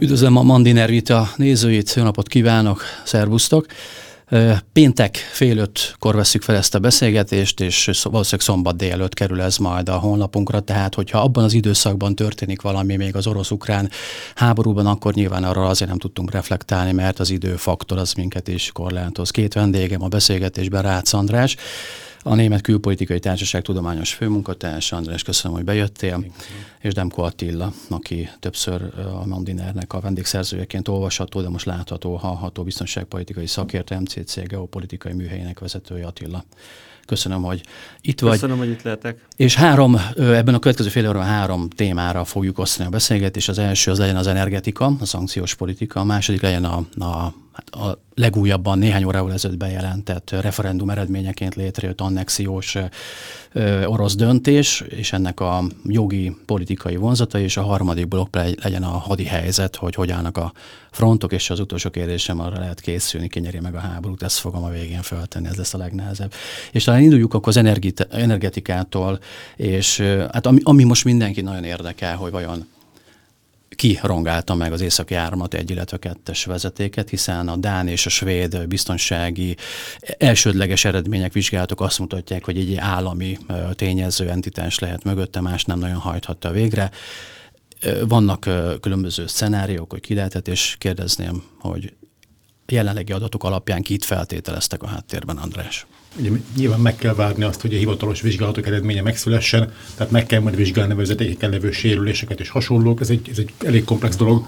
Üdvözlöm a Mandiner Vita nézőit, jó napot kívánok, szervusztok! Péntek fél ötkor veszük fel ezt a beszélgetést, és valószínűleg szombat délelőtt kerül ez majd a honlapunkra, tehát hogyha abban az időszakban történik valami még az orosz-ukrán háborúban, akkor nyilván arra azért nem tudtunk reflektálni, mert az időfaktor az minket is korlátoz. Két vendégem a beszélgetésben Rácz András, a Német Külpolitikai Társaság tudományos főmunkatársa. András, köszönöm, hogy bejöttél. És Demko Attila, aki többször a Mandinernek a vendégszerzőjeként olvasható, de most látható, hallható biztonságpolitikai szakértő, MCC geopolitikai műhelyének vezetője Attila. Köszönöm, hogy itt vagy. Köszönöm, hogy itt lehetek. És három, ebben a következő fél óra három témára fogjuk osztani a beszélgetést. Az első az legyen az energetika, a szankciós politika, a második legyen a, a a legújabban néhány órával ezelőtt bejelentett referendum eredményeként létrejött annexiós orosz döntés, és ennek a jogi, politikai vonzata, és a harmadik blokk legyen a hadi helyzet, hogy hogy állnak a frontok, és az utolsó kérdésem arra lehet készülni, ki nyeri meg a háborút, ezt fogom a végén feltenni, ez lesz a legnehezebb. És talán induljuk akkor az energetikától, és hát ami, ami most mindenki nagyon érdekel, hogy vajon ki rongálta meg az északi áramlat egy, illetve kettes vezetéket, hiszen a Dán és a svéd biztonsági elsődleges eredmények, vizsgálatok azt mutatják, hogy egy állami tényező entitás lehet mögötte, más nem nagyon hajthatta végre. Vannak különböző szenáriók, hogy ki lehetett, és kérdezném, hogy jelenlegi adatok alapján kit feltételeztek a háttérben, András? Ugye nyilván meg kell várni azt, hogy a hivatalos vizsgálatok eredménye megszülessen, tehát meg kell majd vizsgálni a vezetéken levő sérüléseket és hasonlók, ez egy, ez egy elég komplex dolog,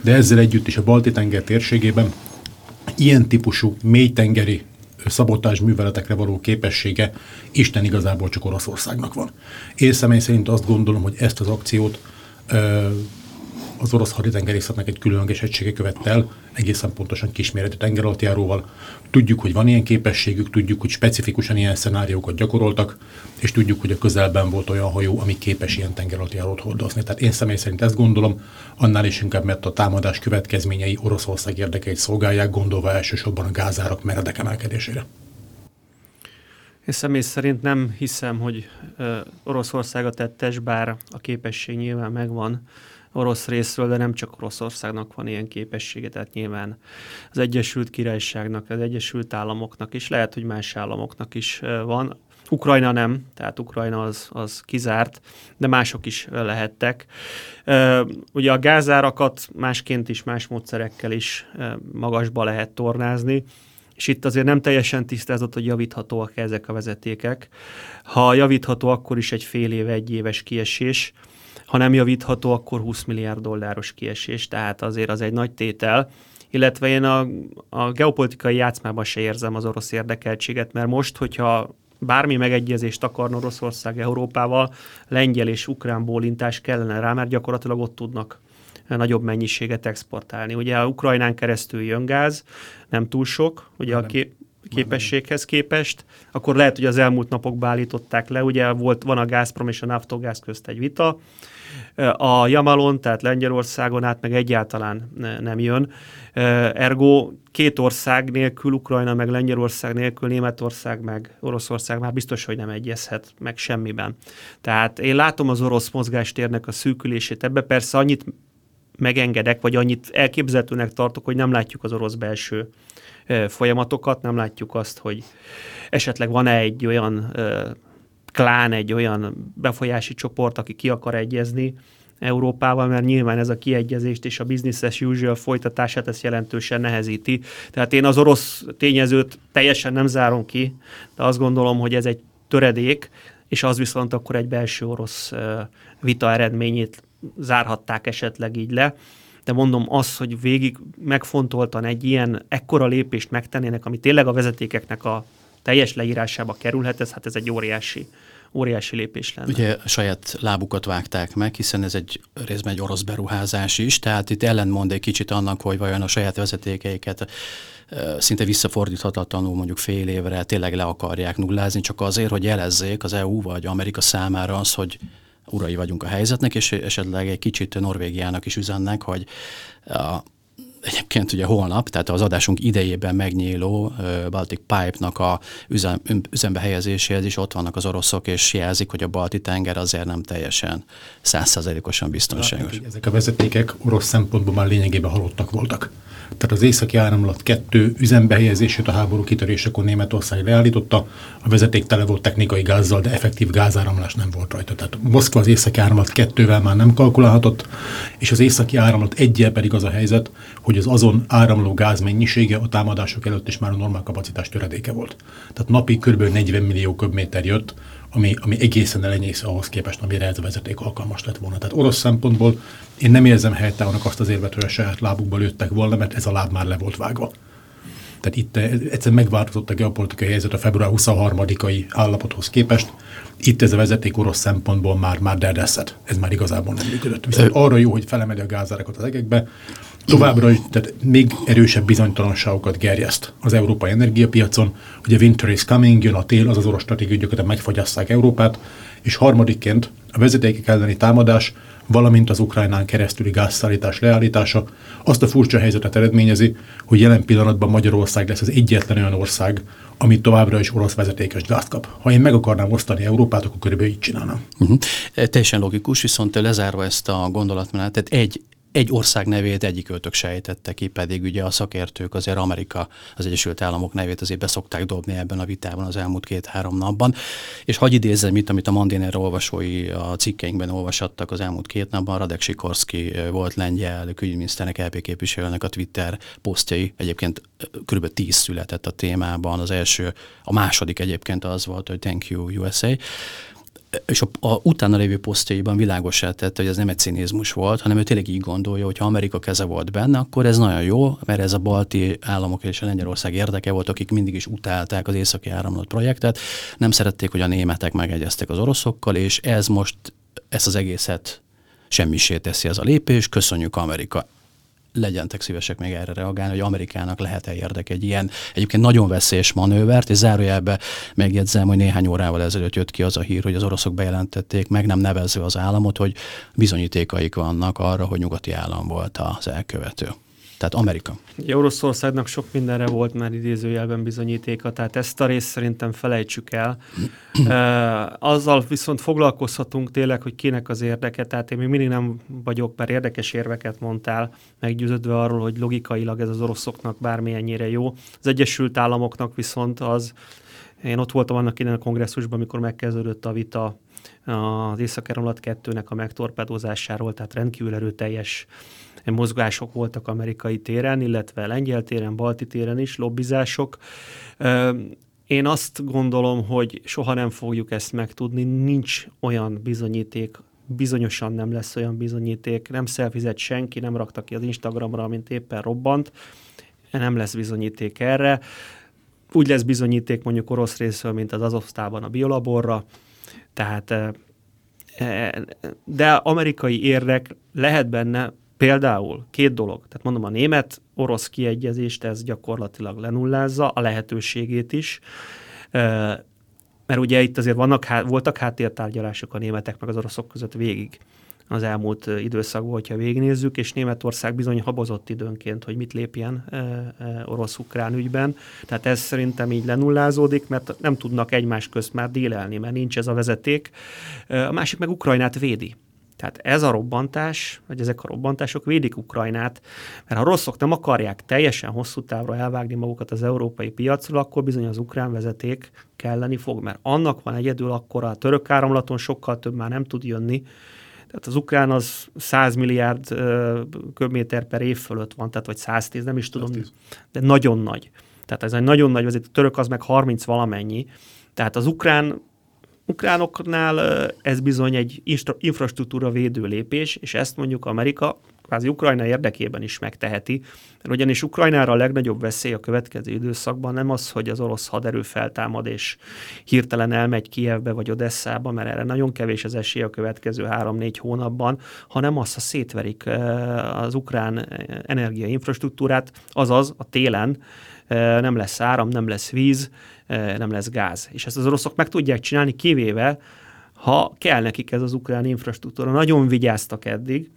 de ezzel együtt is a Balti-tenger térségében ilyen típusú mélytengeri szabotás műveletekre való képessége Isten igazából csak Oroszországnak van. Én személy szerint azt gondolom, hogy ezt az akciót az orosz haditengerészetnek egy különleges egysége követte el, egészen pontosan kisméretű tengeralattjáróval. Tudjuk, hogy van ilyen képességük, tudjuk, hogy specifikusan ilyen szenáriókat gyakoroltak, és tudjuk, hogy a közelben volt olyan hajó, ami képes ilyen tengeralattjárót hordozni. Tehát én személy szerint ezt gondolom, annál is inkább, mert a támadás következményei Oroszország érdekeit szolgálják, gondolva elsősorban a gázárak meredek emelkedésére. Én személy szerint nem hiszem, hogy Oroszország a tettes, bár a képesség nyilván megvan, orosz részről, de nem csak Oroszországnak van ilyen képessége, tehát nyilván az Egyesült Királyságnak, az Egyesült Államoknak is, lehet, hogy más államoknak is van. Ukrajna nem, tehát Ukrajna az, az kizárt, de mások is lehettek. Ugye a gázárakat másként is, más módszerekkel is magasba lehet tornázni, és itt azért nem teljesen tisztázott, hogy javíthatóak ezek a vezetékek. Ha javítható, akkor is egy fél éve, egy éves kiesés, ha nem javítható, akkor 20 milliárd dolláros kiesés, tehát azért az egy nagy tétel, illetve én a, a geopolitikai játszmában se érzem az orosz érdekeltséget, mert most, hogyha bármi megegyezést akarna Oroszország Európával, lengyel és ukrán bólintás kellene rá, mert gyakorlatilag ott tudnak nagyobb mennyiséget exportálni. Ugye a Ukrajnán keresztül jön gáz, nem túl sok, ugye a ké- képességhez képest, akkor lehet, hogy az elmúlt napokban állították le, ugye volt, van a Gazprom és a Naftogaz közt egy vita, a Jamalon, tehát Lengyelországon át meg egyáltalán nem jön. Ergo két ország nélkül, Ukrajna meg Lengyelország nélkül, Németország meg Oroszország már biztos, hogy nem egyezhet meg semmiben. Tehát én látom az orosz mozgástérnek a szűkülését ebbe, persze annyit megengedek, vagy annyit elképzelhetőnek tartok, hogy nem látjuk az orosz belső folyamatokat, nem látjuk azt, hogy esetleg van-e egy olyan klán, egy olyan befolyási csoport, aki ki akar egyezni Európával, mert nyilván ez a kiegyezést és a business as usual folytatását ezt jelentősen nehezíti. Tehát én az orosz tényezőt teljesen nem zárom ki, de azt gondolom, hogy ez egy töredék, és az viszont akkor egy belső orosz vita eredményét zárhatták esetleg így le. De mondom azt, hogy végig megfontoltan egy ilyen ekkora lépést megtennének, ami tényleg a vezetékeknek a teljes leírásába kerülhet, ez hát ez egy óriási óriási lépés lenne. Ugye saját lábukat vágták meg, hiszen ez egy részben egy orosz beruházás is, tehát itt ellentmond egy kicsit annak, hogy vajon a saját vezetékeiket szinte visszafordíthatatlanul mondjuk fél évre tényleg le akarják nullázni, csak azért, hogy jelezzék az EU vagy Amerika számára az, hogy urai vagyunk a helyzetnek, és esetleg egy kicsit Norvégiának is üzennek, hogy egyébként ugye holnap, tehát az adásunk idejében megnyíló Baltic Pipe-nak a üzem, üzembe helyezéséhez is ott vannak az oroszok, és jelzik, hogy a balti tenger azért nem teljesen százszerzelékosan biztonságos. Hát, ezek a vezetékek orosz szempontból már lényegében halottak voltak. Tehát az északi áramlat kettő üzembehelyezését a háború kitörésekor Németország leállította, a vezeték tele volt technikai gázzal, de effektív gázáramlás nem volt rajta. Tehát Moszkva az északi áramlat kettővel már nem kalkulálhatott, és az északi áramlat egyel pedig az a helyzet, hogy az azon áramló gáz mennyisége a támadások előtt is már a normál kapacitás töredéke volt. Tehát napi kb. 40 millió köbméter jött, ami, ami egészen elenyész ahhoz képest, amire ez a vezeték alkalmas lett volna. Tehát orosz szempontból én nem érzem helytállónak azt az érvet, hogy a saját lábukba lőttek volna, mert ez a láb már le volt vágva. Tehát itt eh, egyszerűen megváltozott a geopolitikai helyzet a február 23-ai állapothoz képest. Itt ez a vezeték orosz szempontból már, már derdeszett. Ez már igazából nem működött. Viszont arra jó, hogy felemeli a gázárakat az egekbe, továbbra is, tehát még erősebb bizonytalanságokat gerjeszt az európai energiapiacon. Ugye winter is coming, jön a tél, az az orosz stratégiai gyakorlatilag megfagyasszák Európát, és harmadikként a vezetékek elleni támadás, valamint az Ukrajnán keresztüli gázszállítás leállítása azt a furcsa helyzetet eredményezi, hogy jelen pillanatban Magyarország lesz az egyetlen olyan ország, ami továbbra is orosz vezetékes gázt kap. Ha én meg akarnám osztani Európát, akkor körülbelül így csinálnám. Uh-huh. Teljesen logikus, viszont lezárva ezt a gondolatmenetet, egy egy ország nevét egyik öltök sejtette ki, pedig ugye a szakértők azért Amerika, az Egyesült Államok nevét azért beszokták dobni ebben a vitában az elmúlt két-három napban. És hagyj idézzem itt, amit a Mandiner olvasói a cikkeinkben olvasattak az elmúlt két napban, Radek Sikorski volt lengyel külügyminiszternek, LP képviselőnek a Twitter posztjai, egyébként kb. tíz született a témában, az első, a második egyébként az volt, hogy Thank you USA, és a, a utána lévő posztjaiban világosá tette, hogy ez nem egy cinizmus volt, hanem ő tényleg így gondolja, hogy ha Amerika keze volt benne, akkor ez nagyon jó, mert ez a balti államok és a Lengyelország érdeke volt, akik mindig is utálták az északi áramlat projektet, nem szerették, hogy a németek megegyeztek az oroszokkal, és ez most ezt az egészet semmisé teszi ez a lépés, köszönjük Amerika legyentek szívesek még erre reagálni, hogy Amerikának lehet-e érdek egy ilyen egyébként nagyon veszélyes manővert, és zárójelbe megjegyzem, hogy néhány órával ezelőtt jött ki az a hír, hogy az oroszok bejelentették, meg nem nevezve az államot, hogy bizonyítékaik vannak arra, hogy nyugati állam volt az elkövető. Tehát Amerika. Oroszországnak sok mindenre volt már idézőjelben bizonyítéka, tehát ezt a részt szerintem felejtsük el. azzal viszont foglalkozhatunk tényleg, hogy kinek az érdeke, tehát én még mindig nem vagyok, mert érdekes érveket mondtál, meggyőződve arról, hogy logikailag ez az oroszoknak bármilyennyire jó. Az Egyesült Államoknak viszont az, én ott voltam annak innen a kongresszusban, amikor megkezdődött a vita az észak 2-nek a megtorpedozásáról, tehát rendkívül erőteljes mozgások voltak amerikai téren, illetve lengyel téren, balti téren is, lobbizások. Én azt gondolom, hogy soha nem fogjuk ezt megtudni, nincs olyan bizonyíték, bizonyosan nem lesz olyan bizonyíték, nem szelfizett senki, nem rakta ki az Instagramra, mint éppen robbant, nem lesz bizonyíték erre. Úgy lesz bizonyíték mondjuk orosz részről, mint az Azovsztában a biolaborra, tehát e, de amerikai érdek lehet benne Például két dolog, tehát mondom a német-orosz kiegyezést ez gyakorlatilag lenullázza, a lehetőségét is, mert ugye itt azért vannak, voltak háttértárgyalások a németek meg az oroszok között végig az elmúlt időszakban, hogyha végignézzük, és Németország bizony habozott időnként, hogy mit lépjen orosz-ukrán ügyben. Tehát ez szerintem így lenullázódik, mert nem tudnak egymás közt már dílelni, mert nincs ez a vezeték. A másik meg Ukrajnát védi. Tehát ez a robbantás, vagy ezek a robbantások védik Ukrajnát, mert ha rosszok nem akarják teljesen hosszú távra elvágni magukat az európai piacról, akkor bizony az ukrán vezeték kelleni fog, mert annak van egyedül akkor a török áramlaton sokkal több már nem tud jönni, tehát az ukrán az 100 milliárd köbméter per év fölött van, tehát vagy 110, nem is tudom, 110. de nagyon nagy. Tehát ez egy nagyon nagy vezető, török az meg 30 valamennyi. Tehát az ukrán ukránoknál ez bizony egy infrastruktúra védő lépés, és ezt mondjuk Amerika kvázi Ukrajna érdekében is megteheti, ugyanis Ukrajnára a legnagyobb veszély a következő időszakban nem az, hogy az orosz haderő feltámad és hirtelen elmegy Kievbe vagy Odesszába, mert erre nagyon kevés az esély a következő három-négy hónapban, hanem az, ha szétverik az ukrán energiainfrastruktúrát, azaz a télen nem lesz áram, nem lesz víz, nem lesz gáz. És ezt az oroszok meg tudják csinálni, kivéve, ha kell nekik ez az ukrán infrastruktúra. Nagyon vigyáztak eddig,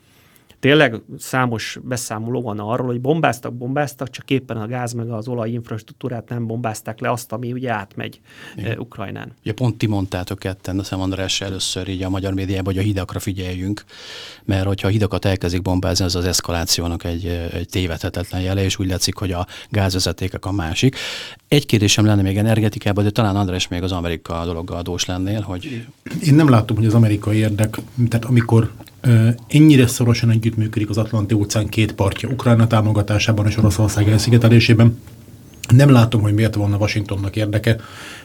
tényleg számos beszámoló van arról, hogy bombáztak, bombáztak, csak éppen a gáz meg az olaj infrastruktúrát nem bombázták le azt, ami ugye átmegy Igen. Ukrajnán. Ugye pont ti mondtátok ketten, a András először így a magyar médiában, hogy a hidakra figyeljünk, mert hogyha a hidakat elkezdik bombázni, az az eszkalációnak egy, egy tévedhetetlen jele, és úgy látszik, hogy a gázvezetékek a másik. Egy kérdésem lenne még energetikában, de talán András még az Amerika dologgal adós lennél, hogy... Én nem látom, hogy az amerikai érdek, tehát amikor ennyire szorosan együttműködik az Atlanti-óceán két partja Ukrajna támogatásában és Oroszország elszigetelésében, nem látom, hogy miért volna Washingtonnak érdeke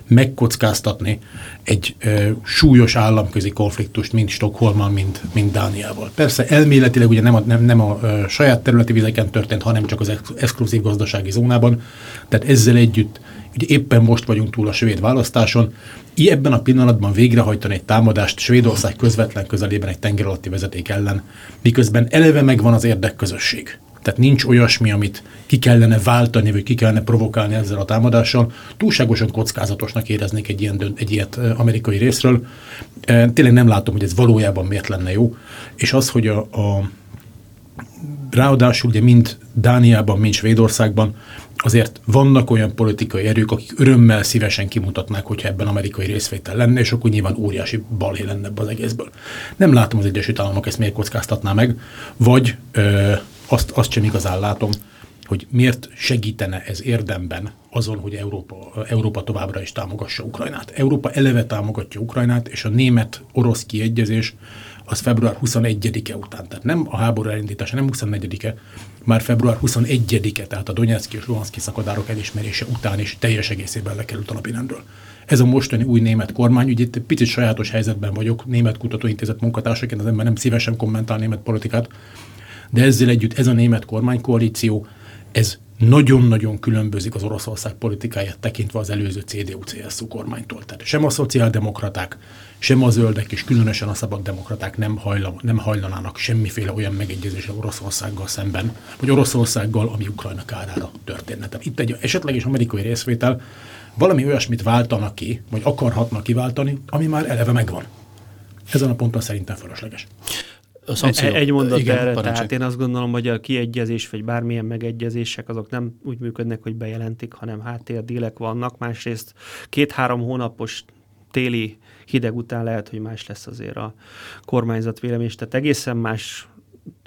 megkockáztatni egy ö, súlyos államközi konfliktust, mind Stockholmmal, mind, mind Dániával. Persze elméletileg ugye nem a, nem, nem a ö, saját területi vizeken történt, hanem csak az ex- exkluzív gazdasági zónában, tehát ezzel együtt ugye éppen most vagyunk túl a svéd választáson, ebben a pillanatban végrehajtani egy támadást Svédország közvetlen közelében egy tenger alatti vezeték ellen, miközben eleve megvan az érdekközösség. Tehát nincs olyasmi, amit ki kellene váltani, vagy ki kellene provokálni ezzel a támadással. Túlságosan kockázatosnak éreznék egy, ilyen egy ilyet amerikai részről. Tényleg nem látom, hogy ez valójában miért lenne jó. És az, hogy a, a ráadásul ugye mind Dániában, mind Svédországban azért vannak olyan politikai erők, akik örömmel szívesen kimutatnák, hogyha ebben amerikai részvétel lenne, és akkor nyilván óriási balhé lenne ebben az egészből. Nem látom az Egyesült Államok ezt miért kockáztatná meg, vagy ö, azt, azt sem igazán látom, hogy miért segítene ez érdemben azon, hogy Európa, Európa továbbra is támogassa Ukrajnát. Európa eleve támogatja Ukrajnát, és a német-orosz kiegyezés az február 21-e után. Tehát nem a háború elindítása, nem 24-e, már február 21-e, tehát a Donetszki és Luhanszki szakadárok elismerése után is teljes egészében lekerült a napirendről. Ez a mostani új német kormány, ugye itt picit sajátos helyzetben vagyok, német kutatóintézet munkatársaként, az ember nem szívesen kommentál német politikát, de ezzel együtt ez a német kormánykoalíció, ez nagyon-nagyon különbözik az Oroszország politikáját tekintve az előző CDU-CSU kormánytól. Tehát sem a szociáldemokraták, sem a zöldek, és különösen a szabaddemokraták nem, hajla, nem hajlanának semmiféle olyan megegyezésre Oroszországgal szemben, vagy Oroszországgal, ami Ukrajna kárára történne. Tehát itt egy esetleges amerikai részvétel valami olyasmit váltanak ki, vagy akarhatnak kiváltani, ami már eleve megvan. Ezen a ponton szerintem fölösleges. A szankció... Egy mondat Igen, erre, parancsak. tehát én azt gondolom, hogy a kiegyezés, vagy bármilyen megegyezések, azok nem úgy működnek, hogy bejelentik, hanem háttérdílek vannak. Másrészt két-három hónapos téli hideg után lehet, hogy más lesz azért a kormányzat vélemény, tehát egészen más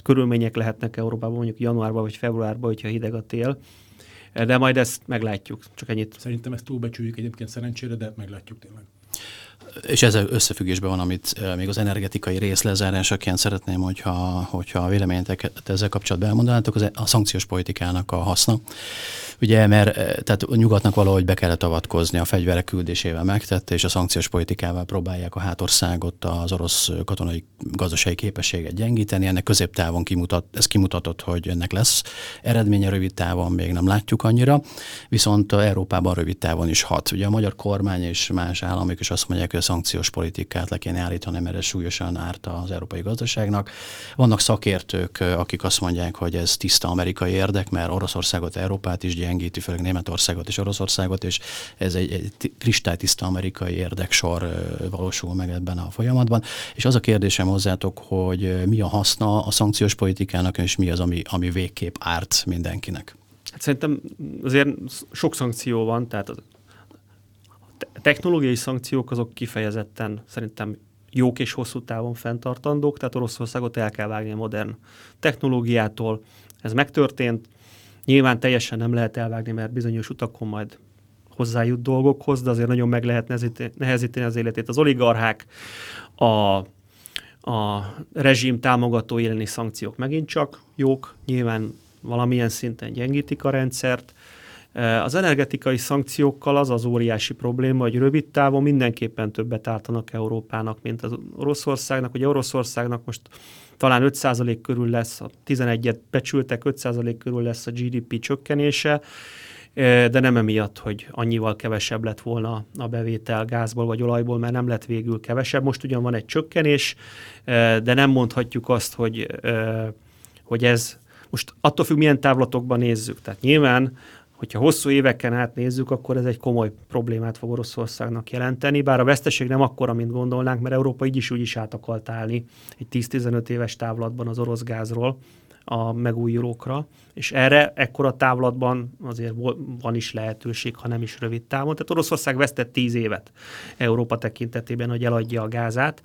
körülmények lehetnek Európában, mondjuk januárban vagy februárban, hogyha hideg a tél. De majd ezt meglátjuk, csak ennyit. Szerintem ezt túlbecsüljük egyébként szerencsére, de meglátjuk tényleg és ez összefüggésben van, amit még az energetikai rész lezárásaként szeretném, hogyha, hogyha a véleményeket ezzel kapcsolatban elmondanátok, az a szankciós politikának a haszna. Ugye, mert tehát a nyugatnak valahogy be kellett avatkozni a fegyverek küldésével megtette, és a szankciós politikával próbálják a hátországot, az orosz katonai gazdasági képességet gyengíteni. Ennek középtávon kimutat, ez kimutatott, hogy ennek lesz eredménye, rövid távon még nem látjuk annyira, viszont Európában rövid távon is hat. Ugye a magyar kormány és más államok is azt mondják, hogy szankciós politikát le kéne állítani, mert ez súlyosan árt az európai gazdaságnak. Vannak szakértők, akik azt mondják, hogy ez tiszta amerikai érdek, mert Oroszországot, Európát is gyengíti, főleg Németországot és Oroszországot, és ez egy, egy kristálytiszta amerikai érdeksor valósul meg ebben a folyamatban. És az a kérdésem hozzátok, hogy mi a haszna a szankciós politikának, és mi az, ami, ami végképp árt mindenkinek? Hát szerintem azért sok szankció van, tehát technológiai szankciók azok kifejezetten szerintem jók és hosszú távon fenntartandók, tehát Oroszországot el kell vágni a modern technológiától. Ez megtörtént, Nyilván teljesen nem lehet elvágni, mert bizonyos utakon majd hozzájut dolgokhoz, de azért nagyon meg lehet nehezíteni az életét. Az oligarchák, a, a rezsim támogató elleni szankciók megint csak jók, nyilván valamilyen szinten gyengítik a rendszert. Az energetikai szankciókkal az az óriási probléma, hogy rövid távon mindenképpen többet ártanak Európának, mint az Oroszországnak. Ugye Oroszországnak most talán 5% körül lesz, a 11-et becsültek, 5% körül lesz a GDP csökkenése, de nem emiatt, hogy annyival kevesebb lett volna a bevétel gázból vagy olajból, mert nem lett végül kevesebb. Most ugyan van egy csökkenés, de nem mondhatjuk azt, hogy, hogy ez most attól függ, milyen távlatokban nézzük. Tehát nyilván hogyha hosszú éveken át nézzük, akkor ez egy komoly problémát fog Oroszországnak jelenteni, bár a veszteség nem akkora, mint gondolnánk, mert Európa így is úgy is át akart állni egy 10-15 éves távlatban az orosz gázról a megújulókra, és erre ekkora távlatban azért van is lehetőség, ha nem is rövid távon. Tehát Oroszország vesztett 10 évet Európa tekintetében, hogy eladja a gázát,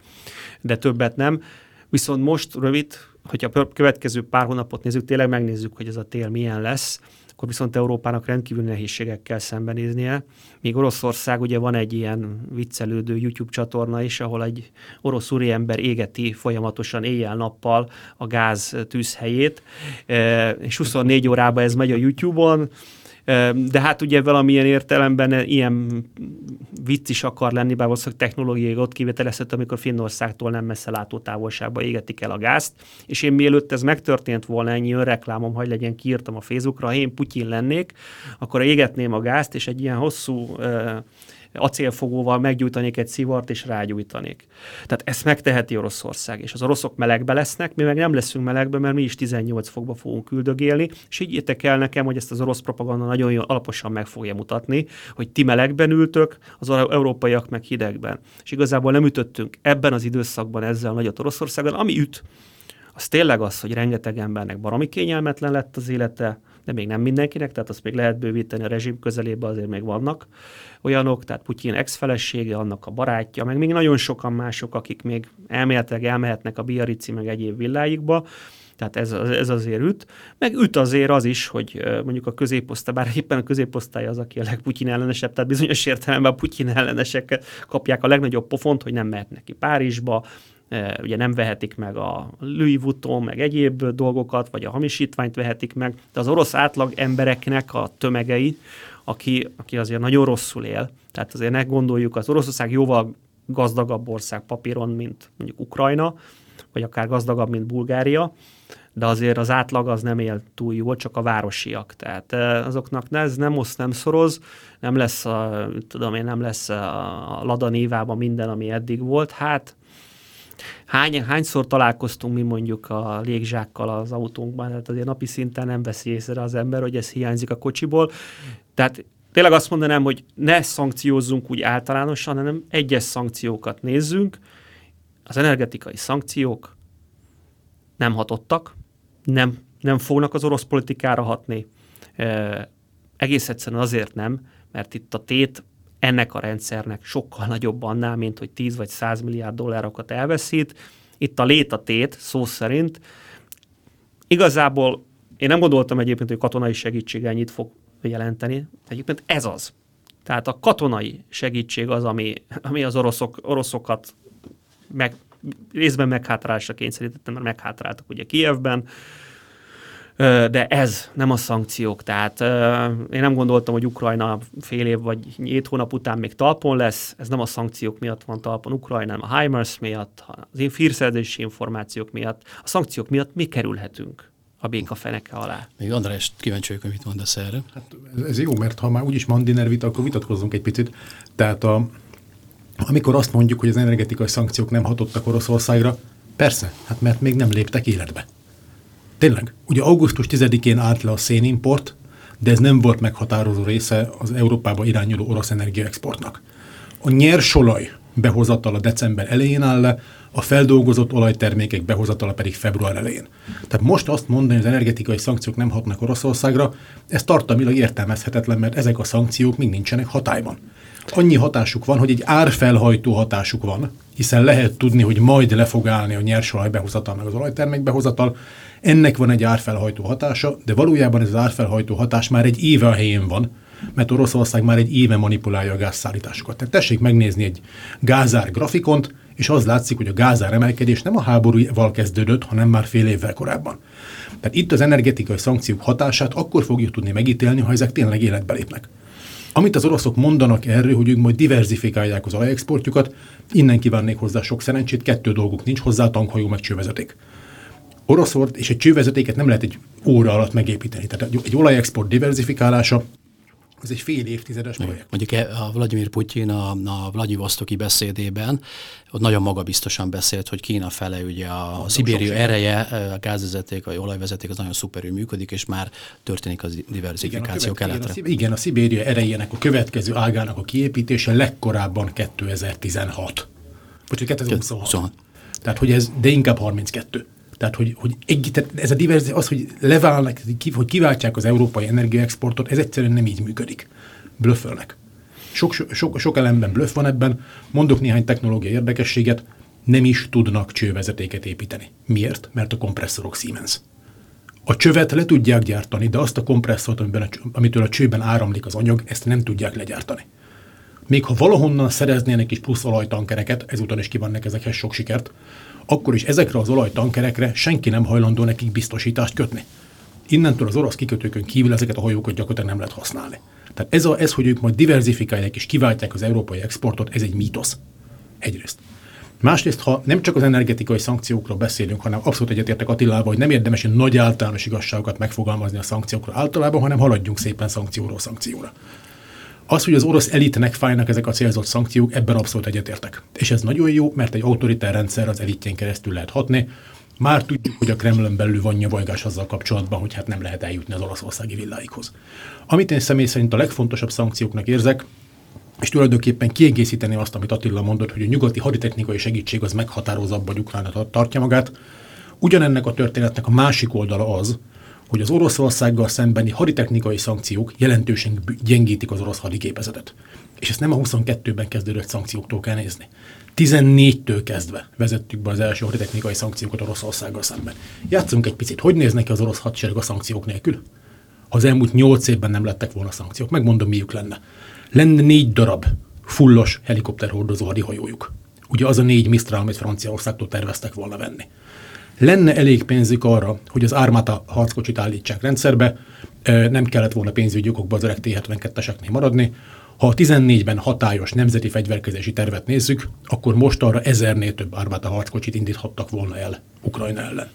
de többet nem. Viszont most rövid, hogyha a következő pár hónapot nézzük, tényleg megnézzük, hogy ez a tél milyen lesz, akkor viszont Európának rendkívül nehézségekkel szembenéznie. Míg Oroszország ugye van egy ilyen viccelődő YouTube csatorna is, ahol egy orosz úriember égeti folyamatosan éjjel-nappal a gáz tűzhelyét, e, és 24 órában ez megy a YouTube-on, de hát ugye valamilyen értelemben ilyen vicc is akar lenni, bár valószínűleg technológiai ott kivételezhető, amikor Finnországtól nem messze látó távolságba égetik el a gázt, és én mielőtt ez megtörtént volna, ennyi önreklámom, hogy legyen, kiírtam a Facebookra, ha én Putyin lennék, akkor égetném a gázt, és egy ilyen hosszú acélfogóval meggyújtanék egy szivart, és rágyújtanék. Tehát ezt megteheti Oroszország, és az oroszok melegbe lesznek, mi meg nem leszünk melegbe, mert mi is 18 fokba fogunk küldögélni, és így értek el nekem, hogy ezt az orosz propaganda nagyon jól, alaposan meg fogja mutatni, hogy ti melegben ültök, az európaiak meg hidegben. És igazából nem ütöttünk ebben az időszakban ezzel nagyot Oroszországban, ami üt, az tényleg az, hogy rengeteg embernek baromi kényelmetlen lett az élete, de még nem mindenkinek, tehát azt még lehet bővíteni a rezsim közelébe, azért még vannak olyanok, tehát Putyin ex-felesége, annak a barátja, meg még nagyon sokan mások, akik még elméletileg elmehetnek a Biarici meg egyéb villáikba, tehát ez, ez azért üt. Meg üt azért az is, hogy mondjuk a középosztály, bár éppen a középosztály az, aki a legputyin ellenesebb, tehát bizonyos értelemben a Putyin ellenesek kapják a legnagyobb pofont, hogy nem mehetnek ki Párizsba, ugye nem vehetik meg a Louis Vuitton, meg egyéb dolgokat, vagy a hamisítványt vehetik meg, de az orosz átlag embereknek a tömegei, aki, aki azért nagyon rosszul él, tehát azért ne gondoljuk, az Oroszország jóval gazdagabb ország papíron, mint mondjuk Ukrajna, vagy akár gazdagabb, mint Bulgária, de azért az átlag az nem él túl jól, csak a városiak. Tehát azoknak ez nem osz, nem szoroz, nem lesz, a, tudom én, nem lesz a Lada névában minden, ami eddig volt. Hát Hány, hányszor találkoztunk mi mondjuk a légzsákkal az autónkban, tehát azért napi szinten nem veszi észre az ember, hogy ez hiányzik a kocsiból. Tehát tényleg azt mondanám, hogy ne szankciózzunk úgy általánosan, hanem egyes szankciókat nézzünk. Az energetikai szankciók nem hatottak, nem, nem fognak az orosz politikára hatni. E, egész egyszerűen azért nem, mert itt a tét ennek a rendszernek sokkal nagyobb annál, mint hogy 10 vagy 100 milliárd dollárokat elveszít. Itt a lét a tét, szó szerint. Igazából én nem gondoltam egyébként, hogy katonai segítség ennyit fog jelenteni. Egyébként ez az. Tehát a katonai segítség az, ami, ami az oroszok, oroszokat meg, részben meghátrálásra kényszerítette, mert meghátráltak ugye Kievben, de ez nem a szankciók. Tehát én nem gondoltam, hogy Ukrajna fél év vagy hét hónap után még talpon lesz. Ez nem a szankciók miatt van talpon Ukrajna, hanem a HIMARS miatt, az fírszerzési információk miatt. A szankciók miatt mi kerülhetünk a béka feneke alá. Még András, kíváncsi vagyok, hogy mit mondasz erre. Hát ez jó, mert ha már úgyis Mandiner vita, akkor vitatkozzunk egy picit. Tehát a, amikor azt mondjuk, hogy az energetikai szankciók nem hatottak Oroszországra, persze, hát mert még nem léptek életbe. Tényleg. Ugye augusztus 10-én állt le a szénimport, de ez nem volt meghatározó része az Európába irányuló orosz energiaexportnak. A nyersolaj behozatala december elején áll le, a feldolgozott olajtermékek behozatala pedig február elején. Tehát most azt mondani, hogy az energetikai szankciók nem hatnak Oroszországra, ez tartalmilag értelmezhetetlen, mert ezek a szankciók még nincsenek hatályban. Annyi hatásuk van, hogy egy árfelhajtó hatásuk van, hiszen lehet tudni, hogy majd le fog állni a nyersolaj behozatal, meg az olajtermék behozatal, ennek van egy árfelhajtó hatása, de valójában ez az árfelhajtó hatás már egy éve a helyén van, mert Oroszország már egy éve manipulálja a gázszállításokat. Tehát tessék megnézni egy gázár grafikont, és az látszik, hogy a gázár emelkedés nem a háborúval kezdődött, hanem már fél évvel korábban. Tehát itt az energetikai szankciók hatását akkor fogjuk tudni megítélni, ha ezek tényleg életbe lépnek. Amit az oroszok mondanak erről, hogy ők majd diversifikálják az olajexportjukat, innen kívánnék hozzá sok szerencsét, kettő dolguk nincs hozzá, tankhajó meg csővezeték. Oroszország és egy csővezetéket nem lehet egy óra alatt megépíteni. Tehát egy olajexport diversifikálása Ez egy fél évtizedes projekt. Mondjuk e- a Vladimir Putyin a, a Vladivostoki beszédében ott nagyon magabiztosan beszélt, hogy Kína fele ugye a, a Szibériu ereje, a gázvezeték, a olajvezeték az nagyon szuperül működik, és már történik az diversifikáció igen, a keletre. Igen, a, Szibéria erejének a következő ágának a kiépítése legkorábban 2016. Vagy 2026. 26. Tehát, hogy ez, de inkább 32. Tehát, hogy, hogy egy, tehát ez a diverzi, az, hogy leválnak, hogy kiváltják az európai energiaexportot, ez egyszerűen nem így működik. Blöffölnek. Sok, sok, sok elemben blöff van ebben. Mondok néhány technológiai érdekességet. Nem is tudnak csővezetéket építeni. Miért? Mert a kompresszorok Siemens. A csövet le tudják gyártani, de azt a kompresszort, amiben a, amitől a csőben áramlik az anyag, ezt nem tudják legyártani. Még ha valahonnan szereznének is plusz olajtankereket, ezúton is kívánnak ezekhez sok sikert, akkor is ezekre az olajtankerekre senki nem hajlandó nekik biztosítást kötni. Innentől az orosz kikötőkön kívül ezeket a hajókat gyakorlatilag nem lehet használni. Tehát ez, a, ez hogy ők majd diversifikálják és kiváltják az európai exportot, ez egy mítosz. Egyrészt. Másrészt, ha nem csak az energetikai szankciókról beszélünk, hanem abszolút egyetértek Attilával, hogy nem érdemes nagy általános igazságokat megfogalmazni a szankciókra általában, hanem haladjunk szépen szankcióról szankcióra. Az, hogy az orosz elitnek fájnak ezek a célzott szankciók, ebben abszolút egyetértek. És ez nagyon jó, mert egy autoritár rendszer az elitjén keresztül lehet hatni. Már tudjuk, hogy a Kremlön belül van nyavajgás azzal kapcsolatban, hogy hát nem lehet eljutni az oroszországi villáikhoz. Amit én személy szerint a legfontosabb szankcióknak érzek, és tulajdonképpen kiegészíteni azt, amit Attila mondott, hogy a nyugati haditechnikai segítség az meghatározóbb, hogy Ukrajna tartja magát. Ugyanennek a történetnek a másik oldala az, hogy az Oroszországgal szembeni haditechnikai szankciók jelentősen gyengítik az orosz hadiképezetet. És ezt nem a 22-ben kezdődött szankcióktól kell nézni. 14-től kezdve vezettük be az első haditechnikai szankciókat Oroszországgal szemben. Játszunk egy picit, hogy néznek ki az orosz hadsereg a szankciók nélkül? Ha az elmúlt 8 évben nem lettek volna szankciók, megmondom, miük lenne. Lenne négy darab fullos helikopterhordozó hadihajójuk. Ugye az a négy Mistral, amit Franciaországtól terveztek volna venni lenne elég pénzük arra, hogy az Armata harckocsit állítsák rendszerbe, nem kellett volna pénzügyi okokba az öreg T-72-eseknél maradni. Ha a 14-ben hatályos nemzeti fegyverkezési tervet nézzük, akkor most arra ezernél több Armata harckocsit indíthattak volna el Ukrajna ellen.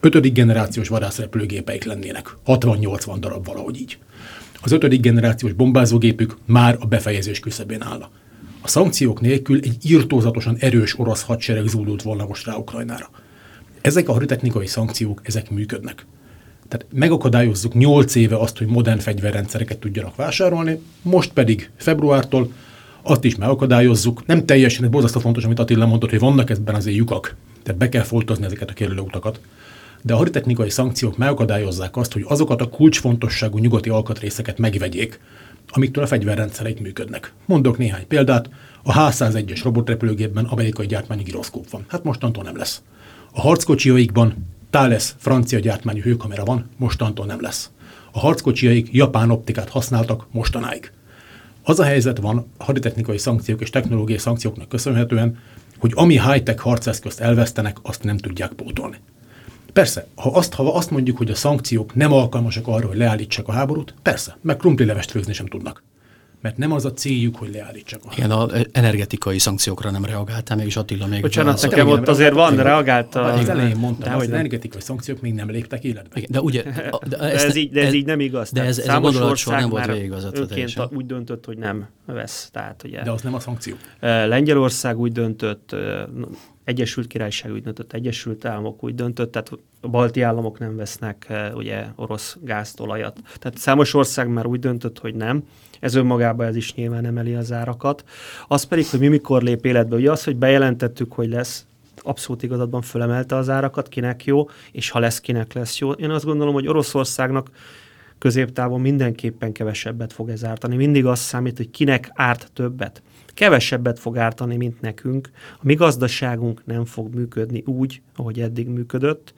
Ötödik generációs vadászrepülőgépeik lennének, 60-80 darab valahogy így. Az ötödik generációs bombázógépük már a befejezés küszöbén állna. A szankciók nélkül egy írtózatosan erős orosz hadsereg zúdult volna most rá Ukrajnára. Ezek a haditechnikai szankciók, ezek működnek. Tehát megakadályozzuk 8 éve azt, hogy modern fegyverrendszereket tudjanak vásárolni, most pedig februártól azt is megakadályozzuk. Nem teljesen, ez borzasztó fontos, amit Attila mondott, hogy vannak ebben azért lyukak, tehát be kell foltozni ezeket a kerülőutakat. De a haditechnikai szankciók megakadályozzák azt, hogy azokat a kulcsfontosságú nyugati alkatrészeket megvegyék, amiktől a fegyverrendszerek működnek. Mondok néhány példát. A H-101-es robotrepülőgépben amerikai gyártmányi giroszkóp van. Hát mostantól nem lesz. A harckocsiaikban Thales francia gyártmányú hőkamera van, mostantól nem lesz. A harckocsiaik japán optikát használtak mostanáig. Az a helyzet van haditechnikai szankciók és technológiai szankcióknak köszönhetően, hogy ami high-tech harceszközt elvesztenek, azt nem tudják pótolni. Persze, ha azt, ha azt mondjuk, hogy a szankciók nem alkalmasak arra, hogy leállítsák a háborút, persze, meg krumplilevest főzni sem tudnak mert nem az a céljuk, hogy leállítsak a Igen, a energetikai szankciókra nem reagáltál, mégis Attila még... Bocsánat, nekem ott azért van, reagált a... Az elején mondtam, hogy az energetikai szankciók még nem léptek életbe. de ugye... De, ezt, ez, így, de ez, ez így nem igaz. De ez, ez a gondolatsor nem volt végigvezetve úgy döntött, hogy nem vesz. Tehát, ugye, de az nem a szankció. Lengyelország úgy döntött, Egyesült Királyság úgy döntött, Egyesült Államok úgy döntött, tehát a balti államok nem vesznek ugye orosz gáztolajat. Tehát számos ország már úgy döntött, hogy nem. Ez önmagában ez is nyilván emeli az árakat. Az pedig, hogy mi mikor lép életbe. Ugye az, hogy bejelentettük, hogy lesz abszolút igazatban fölemelte az árakat, kinek jó, és ha lesz, kinek lesz jó. Én azt gondolom, hogy Oroszországnak középtávon mindenképpen kevesebbet fog ez ártani. Mindig az számít, hogy kinek árt többet. Kevesebbet fog ártani, mint nekünk. A mi gazdaságunk nem fog működni úgy, ahogy eddig működött.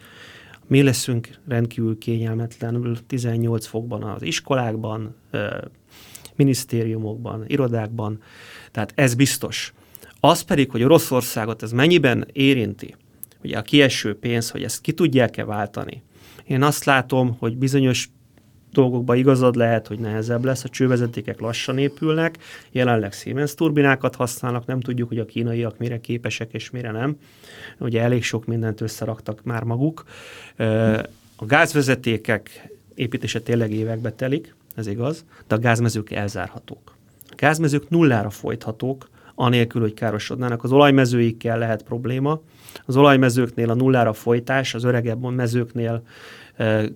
Mi leszünk rendkívül kényelmetlenül 18 fokban az iskolákban, minisztériumokban, irodákban. Tehát ez biztos. Az pedig, hogy Oroszországot ez mennyiben érinti, ugye a kieső pénz, hogy ezt ki tudják-e váltani. Én azt látom, hogy bizonyos dolgokban igazad lehet, hogy nehezebb lesz, a csővezetékek lassan épülnek, jelenleg Siemens turbinákat használnak, nem tudjuk, hogy a kínaiak mire képesek és mire nem. Ugye elég sok mindent összeraktak már maguk. A gázvezetékek építése tényleg évekbe telik, ez igaz, de a gázmezők elzárhatók. A gázmezők nullára folythatók, anélkül, hogy károsodnának. Az olajmezőikkel lehet probléma. Az olajmezőknél a nullára folytás, az öregebb mezőknél